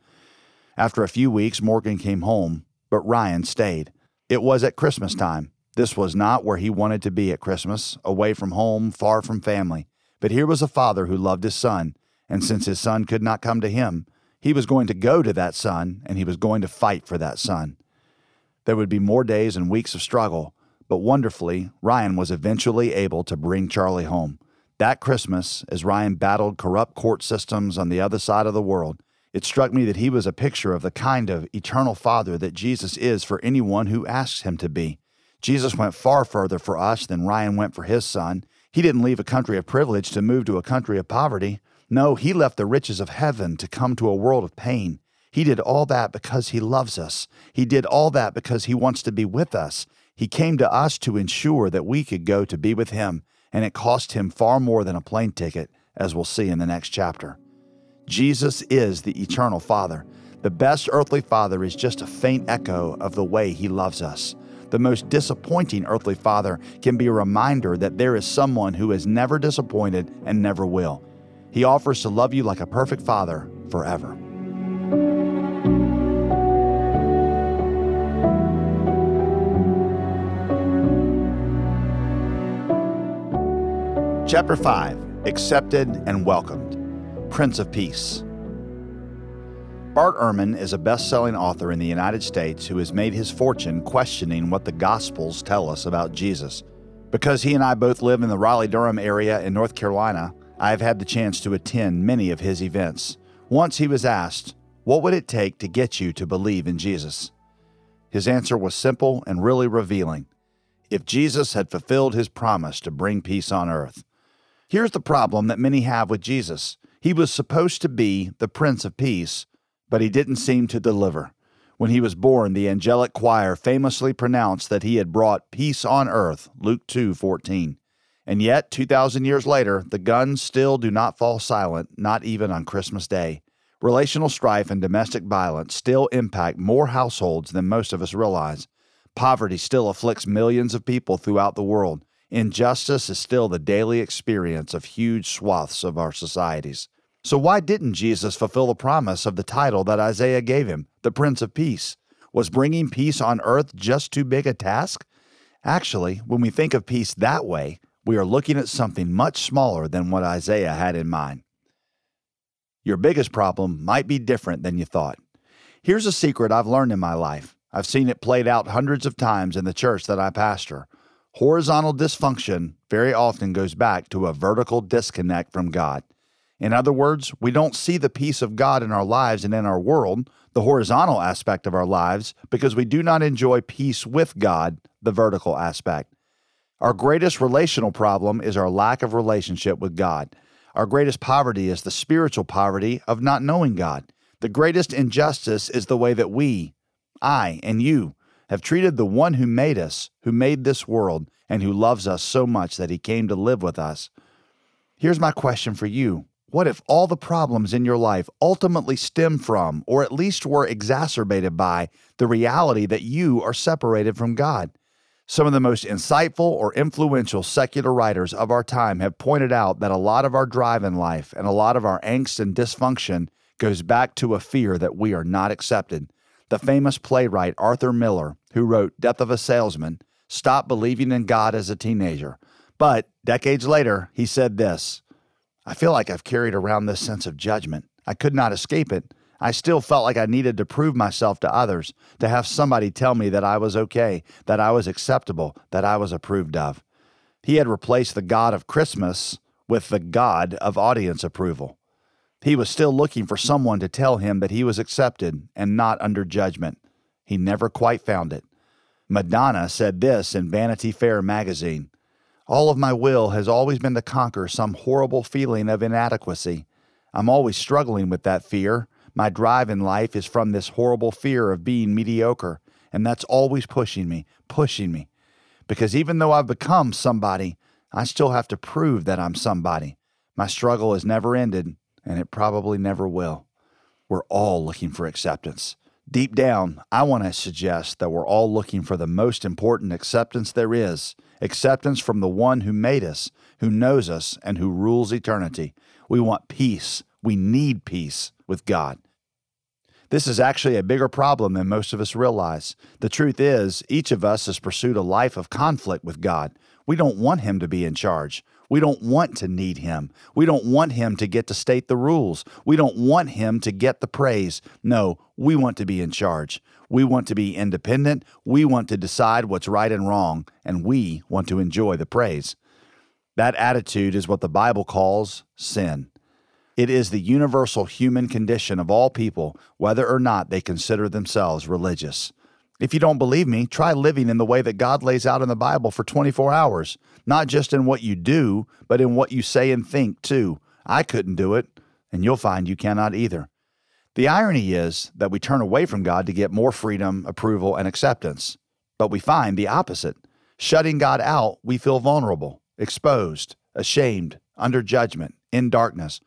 After a few weeks, Morgan came home, but Ryan stayed. It was at Christmas time. This was not where he wanted to be at Christmas, away from home, far from family. But here was a father who loved his son, and since his son could not come to him, he was going to go to that son and he was going to fight for that son. There would be more days and weeks of struggle, but wonderfully, Ryan was eventually able to bring Charlie home. That Christmas, as Ryan battled corrupt court systems on the other side of the world, it struck me that he was a picture of the kind of eternal father that Jesus is for anyone who asks him to be. Jesus went far further for us than Ryan went for his son. He didn't leave a country of privilege to move to a country of poverty. No, he left the riches of heaven to come to a world of pain. He did all that because he loves us. He did all that because he wants to be with us. He came to us to ensure that we could go to be with him, and it cost him far more than a plane ticket, as we'll see in the next chapter. Jesus is the eternal Father. The best earthly father is just a faint echo of the way he loves us. The most disappointing earthly father can be a reminder that there is someone who has never disappointed and never will. He offers to love you like a perfect father forever. Chapter 5 Accepted and Welcomed Prince of Peace. Bart Ehrman is a best selling author in the United States who has made his fortune questioning what the Gospels tell us about Jesus. Because he and I both live in the Raleigh Durham area in North Carolina, I have had the chance to attend many of his events. Once he was asked, What would it take to get you to believe in Jesus? His answer was simple and really revealing. If Jesus had fulfilled his promise to bring peace on earth. Here's the problem that many have with Jesus He was supposed to be the Prince of Peace but he didn't seem to deliver. When he was born, the angelic choir famously pronounced that he had brought peace on earth, Luke 2:14. And yet, 2000 years later, the guns still do not fall silent, not even on Christmas Day. Relational strife and domestic violence still impact more households than most of us realize. Poverty still afflicts millions of people throughout the world. Injustice is still the daily experience of huge swaths of our societies. So, why didn't Jesus fulfill the promise of the title that Isaiah gave him, the Prince of Peace? Was bringing peace on earth just too big a task? Actually, when we think of peace that way, we are looking at something much smaller than what Isaiah had in mind. Your biggest problem might be different than you thought. Here's a secret I've learned in my life. I've seen it played out hundreds of times in the church that I pastor. Horizontal dysfunction very often goes back to a vertical disconnect from God. In other words, we don't see the peace of God in our lives and in our world, the horizontal aspect of our lives, because we do not enjoy peace with God, the vertical aspect. Our greatest relational problem is our lack of relationship with God. Our greatest poverty is the spiritual poverty of not knowing God. The greatest injustice is the way that we, I and you, have treated the one who made us, who made this world, and who loves us so much that he came to live with us. Here's my question for you what if all the problems in your life ultimately stem from, or at least were exacerbated by, the reality that you are separated from God? Some of the most insightful or influential secular writers of our time have pointed out that a lot of our drive in life and a lot of our angst and dysfunction goes back to a fear that we are not accepted. The famous playwright Arthur Miller, who wrote Death of a Salesman, stopped believing in God as a teenager. But decades later, he said this I feel like I've carried around this sense of judgment. I could not escape it. I still felt like I needed to prove myself to others, to have somebody tell me that I was okay, that I was acceptable, that I was approved of. He had replaced the God of Christmas with the God of audience approval. He was still looking for someone to tell him that he was accepted and not under judgment. He never quite found it. Madonna said this in Vanity Fair magazine all of my will has always been to conquer some horrible feeling of inadequacy. I'm always struggling with that fear. My drive in life is from this horrible fear of being mediocre, and that's always pushing me, pushing me. Because even though I've become somebody, I still have to prove that I'm somebody. My struggle has never ended, and it probably never will. We're all looking for acceptance. Deep down, I want to suggest that we're all looking for the most important acceptance there is acceptance from the one who made us, who knows us, and who rules eternity. We want peace. We need peace with God. This is actually a bigger problem than most of us realize. The truth is, each of us has pursued a life of conflict with God. We don't want Him to be in charge. We don't want to need Him. We don't want Him to get to state the rules. We don't want Him to get the praise. No, we want to be in charge. We want to be independent. We want to decide what's right and wrong, and we want to enjoy the praise. That attitude is what the Bible calls sin. It is the universal human condition of all people, whether or not they consider themselves religious. If you don't believe me, try living in the way that God lays out in the Bible for 24 hours, not just in what you do, but in what you say and think too. I couldn't do it, and you'll find you cannot either. The irony is that we turn away from God to get more freedom, approval, and acceptance. But we find the opposite. Shutting God out, we feel vulnerable, exposed, ashamed, under judgment, in darkness,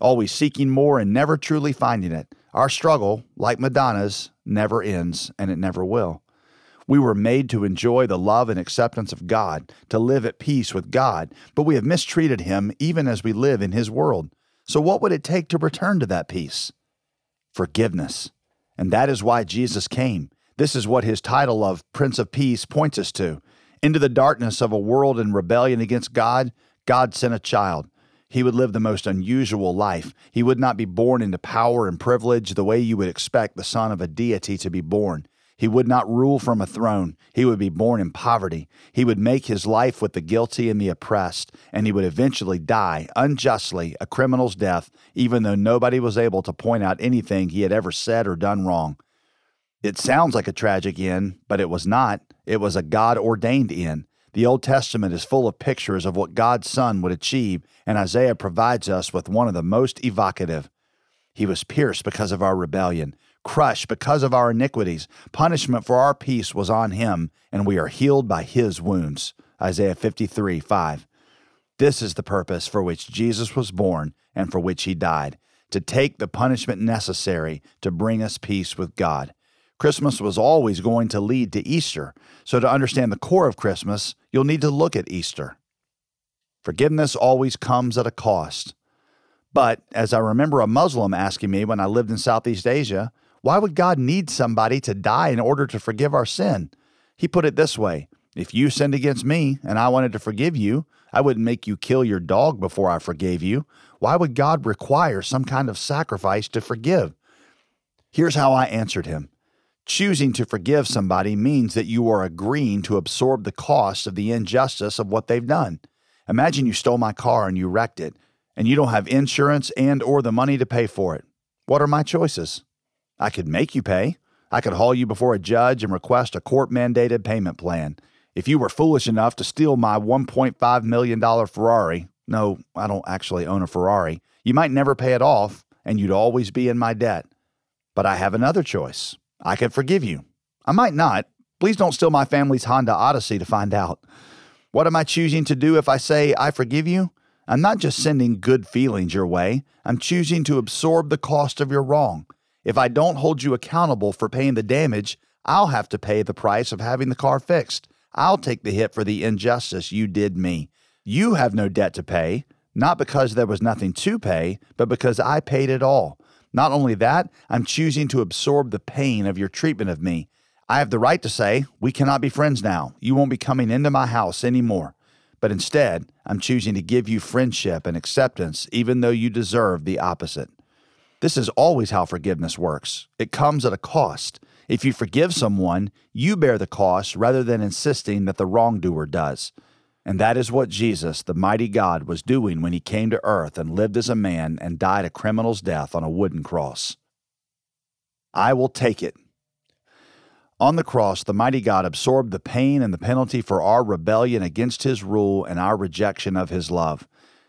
always seeking more and never truly finding it. Our struggle, like Madonna's, never ends and it never will. We were made to enjoy the love and acceptance of God, to live at peace with God, but we have mistreated Him even as we live in His world. So, what would it take to return to that peace? Forgiveness. And that is why Jesus came. This is what his title of Prince of Peace points us to. Into the darkness of a world in rebellion against God, God sent a child. He would live the most unusual life. He would not be born into power and privilege the way you would expect the son of a deity to be born. He would not rule from a throne. He would be born in poverty. He would make his life with the guilty and the oppressed, and he would eventually die unjustly, a criminal's death, even though nobody was able to point out anything he had ever said or done wrong. It sounds like a tragic end, but it was not. It was a God ordained end. The Old Testament is full of pictures of what God's Son would achieve, and Isaiah provides us with one of the most evocative. He was pierced because of our rebellion, crushed because of our iniquities. Punishment for our peace was on him, and we are healed by his wounds. Isaiah 53 5. This is the purpose for which Jesus was born and for which he died to take the punishment necessary to bring us peace with God. Christmas was always going to lead to Easter. So, to understand the core of Christmas, you'll need to look at Easter. Forgiveness always comes at a cost. But as I remember a Muslim asking me when I lived in Southeast Asia, why would God need somebody to die in order to forgive our sin? He put it this way If you sinned against me and I wanted to forgive you, I wouldn't make you kill your dog before I forgave you. Why would God require some kind of sacrifice to forgive? Here's how I answered him Choosing to forgive somebody means that you are agreeing to absorb the cost of the injustice of what they've done. Imagine you stole my car and you wrecked it, and you don't have insurance and or the money to pay for it. What are my choices? I could make you pay. I could haul you before a judge and request a court mandated payment plan. If you were foolish enough to steal my $1.5 million Ferrari, no, I don't actually own a Ferrari, you might never pay it off and you'd always be in my debt. But I have another choice. I could forgive you. I might not. Please don't steal my family's Honda Odyssey to find out. What am I choosing to do if I say I forgive you? I'm not just sending good feelings your way, I'm choosing to absorb the cost of your wrong. If I don't hold you accountable for paying the damage, I'll have to pay the price of having the car fixed. I'll take the hit for the injustice you did me. You have no debt to pay, not because there was nothing to pay, but because I paid it all. Not only that, I'm choosing to absorb the pain of your treatment of me. I have the right to say, we cannot be friends now. You won't be coming into my house anymore. But instead, I'm choosing to give you friendship and acceptance, even though you deserve the opposite. This is always how forgiveness works. It comes at a cost. If you forgive someone, you bear the cost rather than insisting that the wrongdoer does. And that is what Jesus, the mighty God, was doing when he came to earth and lived as a man and died a criminal's death on a wooden cross. I will take it. On the cross, the mighty God absorbed the pain and the penalty for our rebellion against his rule and our rejection of his love.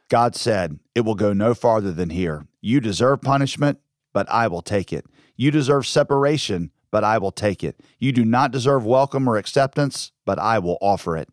God said, It will go no farther than here. You deserve punishment, but I will take it. You deserve separation, but I will take it. You do not deserve welcome or acceptance, but I will offer it.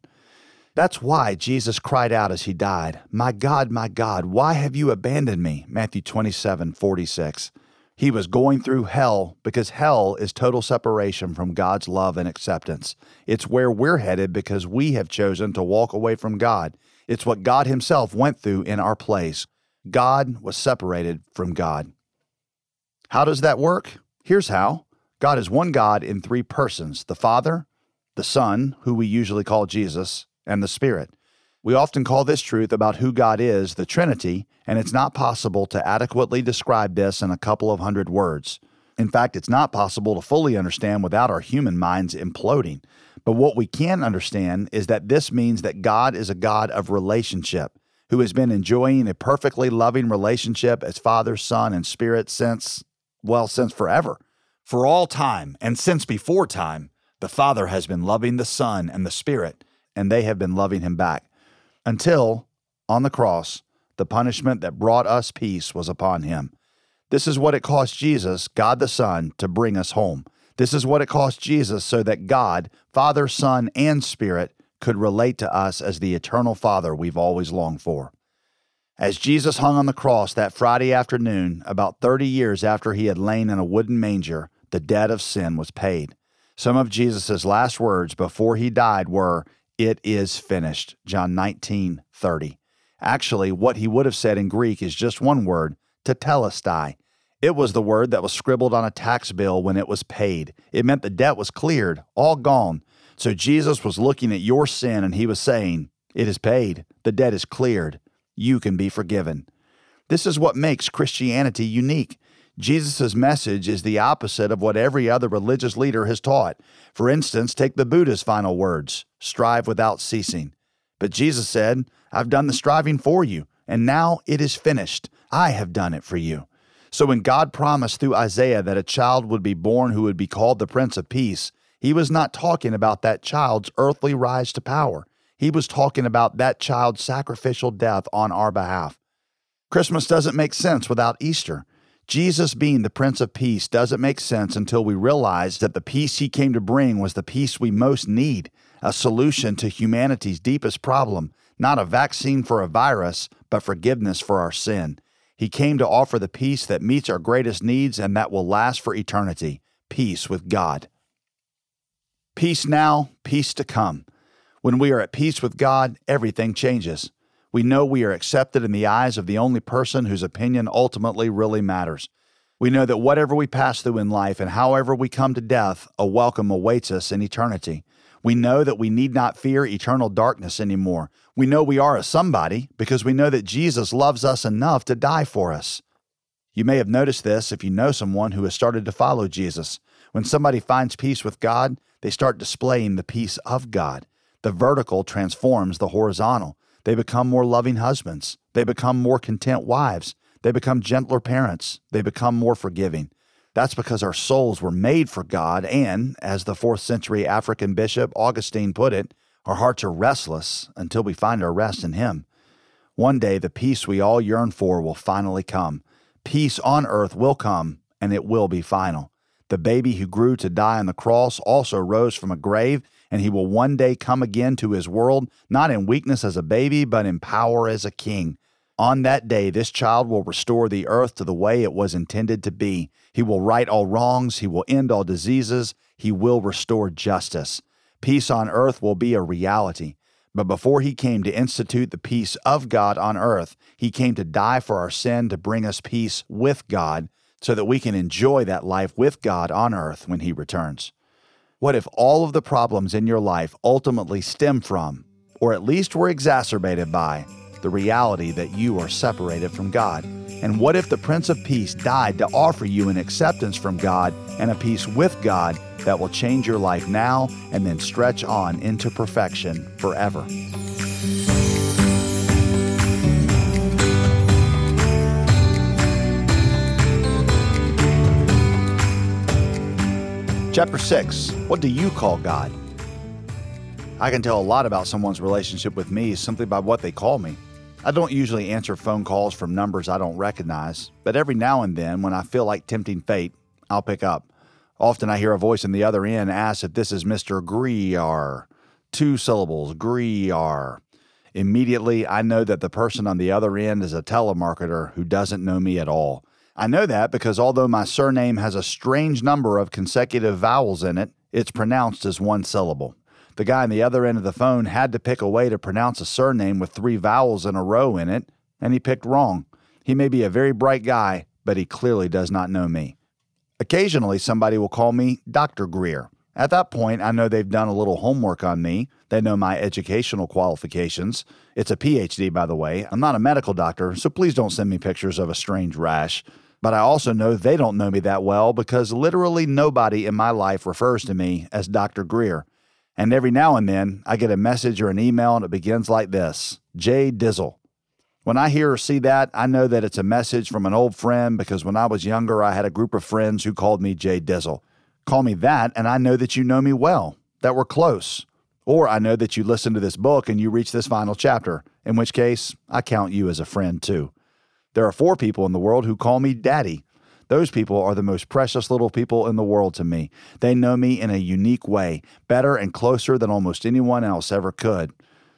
That's why Jesus cried out as he died, My God, my God, why have you abandoned me? Matthew 27 46. He was going through hell because hell is total separation from God's love and acceptance. It's where we're headed because we have chosen to walk away from God. It's what God Himself went through in our place. God was separated from God. How does that work? Here's how God is one God in three persons the Father, the Son, who we usually call Jesus, and the Spirit. We often call this truth about who God is the Trinity, and it's not possible to adequately describe this in a couple of hundred words. In fact, it's not possible to fully understand without our human minds imploding. But what we can understand is that this means that God is a God of relationship who has been enjoying a perfectly loving relationship as Father, Son, and Spirit since, well, since forever. For all time and since before time, The Father has been loving the Son and the Spirit, and they have been loving him back. Until, on the cross, the punishment that brought us peace was upon him. This is what it cost Jesus, God the Son, to bring us home. This is what it cost Jesus so that God, Father, Son, and Spirit could relate to us as the eternal Father we've always longed for. As Jesus hung on the cross that Friday afternoon, about 30 years after he had lain in a wooden manger, the debt of sin was paid. Some of Jesus' last words before he died were, It is finished. John 19, 30. Actually, what he would have said in Greek is just one word, tetelestai. It was the word that was scribbled on a tax bill when it was paid. It meant the debt was cleared, all gone. So Jesus was looking at your sin and he was saying, It is paid. The debt is cleared. You can be forgiven. This is what makes Christianity unique. Jesus' message is the opposite of what every other religious leader has taught. For instance, take the Buddha's final words strive without ceasing. But Jesus said, I've done the striving for you, and now it is finished. I have done it for you. So when God promised through Isaiah that a child would be born who would be called the Prince of Peace, he was not talking about that child's earthly rise to power. He was talking about that child's sacrificial death on our behalf. Christmas doesn't make sense without Easter. Jesus being the Prince of Peace doesn't make sense until we realize that the peace he came to bring was the peace we most need, a solution to humanity's deepest problem, not a vaccine for a virus, but forgiveness for our sin. He came to offer the peace that meets our greatest needs and that will last for eternity peace with God. Peace now, peace to come. When we are at peace with God, everything changes. We know we are accepted in the eyes of the only person whose opinion ultimately really matters. We know that whatever we pass through in life and however we come to death, a welcome awaits us in eternity. We know that we need not fear eternal darkness anymore. We know we are a somebody because we know that Jesus loves us enough to die for us. You may have noticed this if you know someone who has started to follow Jesus. When somebody finds peace with God, they start displaying the peace of God. The vertical transforms the horizontal. They become more loving husbands. They become more content wives. They become gentler parents. They become more forgiving. That's because our souls were made for God, and, as the fourth century African bishop Augustine put it, our hearts are restless until we find our rest in Him. One day, the peace we all yearn for will finally come. Peace on earth will come, and it will be final. The baby who grew to die on the cross also rose from a grave and he will one day come again to his world, not in weakness as a baby, but in power as a king. On that day, this child will restore the earth to the way it was intended to be. He will right all wrongs. He will end all diseases. He will restore justice. Peace on earth will be a reality. But before he came to institute the peace of God on earth, he came to die for our sin to bring us peace with God so that we can enjoy that life with God on earth when he returns. What if all of the problems in your life ultimately stem from, or at least were exacerbated by, the reality that you are separated from God? And what if the Prince of Peace died to offer you an acceptance from God and a peace with God that will change your life now and then stretch on into perfection forever? Chapter 6 What do you call God? I can tell a lot about someone's relationship with me simply by what they call me. I don't usually answer phone calls from numbers I don't recognize, but every now and then, when I feel like tempting fate, I'll pick up. Often I hear a voice on the other end ask if this is Mr. Griar. Two syllables, Griar. Immediately, I know that the person on the other end is a telemarketer who doesn't know me at all. I know that because although my surname has a strange number of consecutive vowels in it, it's pronounced as one syllable. The guy on the other end of the phone had to pick a way to pronounce a surname with three vowels in a row in it, and he picked wrong. He may be a very bright guy, but he clearly does not know me. Occasionally, somebody will call me Dr. Greear. At that point, I know they've done a little homework on me. They know my educational qualifications. It's a PhD, by the way. I'm not a medical doctor, so please don't send me pictures of a strange rash. But I also know they don't know me that well because literally nobody in my life refers to me as Dr. Greear. And every now and then I get a message or an email and it begins like this J Dizzle. When I hear or see that, I know that it's a message from an old friend because when I was younger, I had a group of friends who called me J Dizzle. Call me that, and I know that you know me well, that we're close. Or I know that you listen to this book and you reach this final chapter, in which case I count you as a friend too. There are four people in the world who call me daddy. Those people are the most precious little people in the world to me. They know me in a unique way, better and closer than almost anyone else ever could.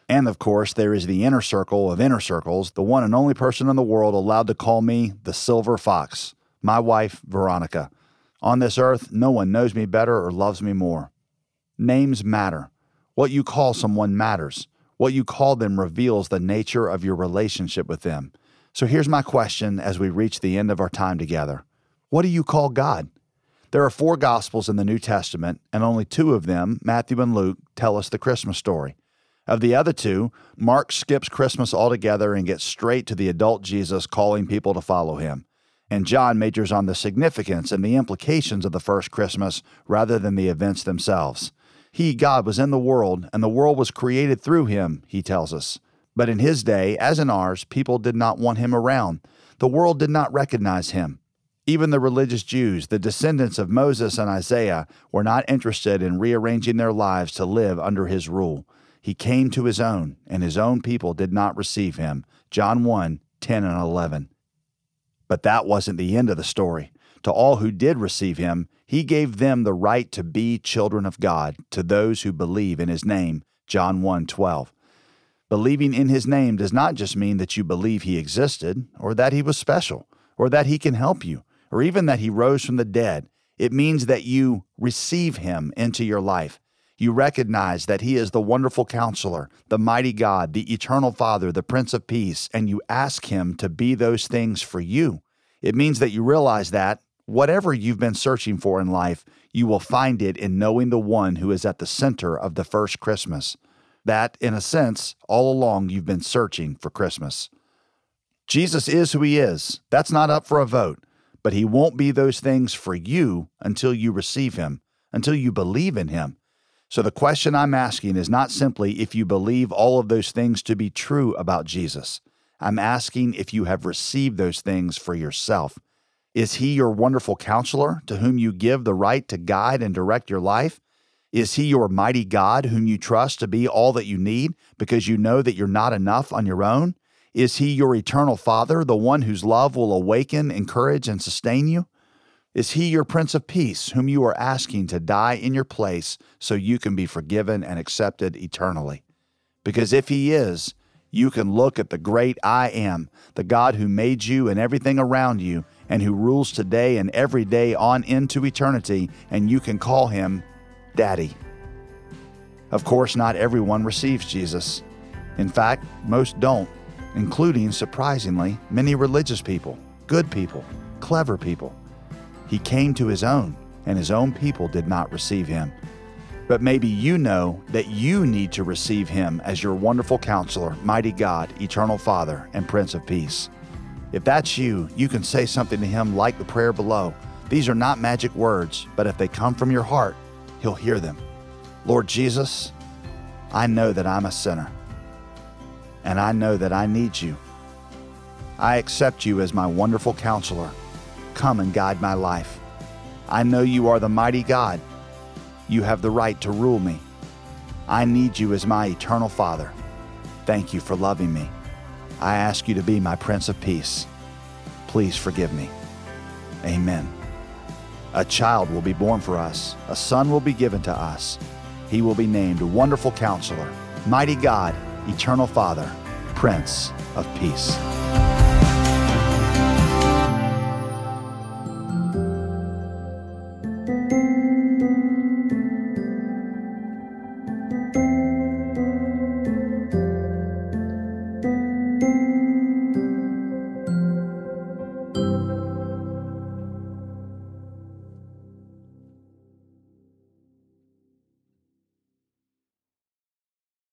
And of course, there is the inner circle of inner circles, the one and only person in the world allowed to call me the Silver Fox, my wife, Veronica. On this earth, no one knows me better or loves me more. Names matter. What you call someone matters. What you call them reveals the nature of your relationship with them. So here's my question as we reach the end of our time together What do you call God? There are four Gospels in the New Testament, and only two of them, Matthew and Luke, tell us the Christmas story. Of the other two, Mark skips Christmas altogether and gets straight to the adult Jesus calling people to follow him. And John majors on the significance and the implications of the first Christmas rather than the events themselves. He, God, was in the world, and the world was created through him, he tells us. But in his day, as in ours, people did not want him around. The world did not recognize him. Even the religious Jews, the descendants of Moses and Isaiah, were not interested in rearranging their lives to live under his rule. He came to his own, and his own people did not receive him. John 1 10 and 11. But that wasn't the end of the story. To all who did receive him, he gave them the right to be children of God, to those who believe in his name. John 1 12. Believing in his name does not just mean that you believe he existed, or that he was special, or that he can help you, or even that he rose from the dead. It means that you receive him into your life you recognize that He is the wonderful counselor, the mighty God, the eternal Father, the Prince of Peace, and you ask Him to be those things for you. It means that you realize that whatever you've been searching for in life, you will find it in knowing the one who is at the center of the first Christmas. That, in a sense, all along you've been searching for Christmas. Jesus is who He is. That's not up for a vote, but He won't be those things for you until you receive Him, until you believe in Him so the question I'm asking is not simply if you believe all of those things to be true about Jesus. I'm asking if you have received those things for yourself. Is he your wonderful counselor to whom you give the right to guide and direct your life? Is he your mighty God whom you trust to be all that you need because you know that you're not enough on your own? Is he your eternal Father, the one whose love will awaken, encourage, and sustain you? Is he your Prince of Peace, whom you are asking to die in your place so you can be forgiven and accepted eternally? Because if he is, you can look at the great I am, the God who made you and everything around you, and who rules today and every day on into eternity, and you can call him Daddy. Of course, not everyone receives Jesus. In fact, most don't, including, surprisingly, many religious people, good people, clever people. He came to his own, and his own people did not receive him. But maybe you know that you need to receive him as your wonderful counselor, mighty God, eternal Father, and Prince of Peace. If that's you, you can say something to him like the prayer below. These are not magic words, but if they come from your heart, he'll hear them. Lord Jesus, I know that I'm a sinner, and I know that I need you. I accept you as my wonderful counselor Come and guide my life. I know you are the mighty God. You have the right to rule me. I need you as my eternal Father. Thank you for loving me. I ask you to be my Prince of Peace. Please forgive me. Amen. A child will be born for us, a son will be given to us. He will be named Wonderful Counselor, Mighty God, Eternal Father, Prince of Peace.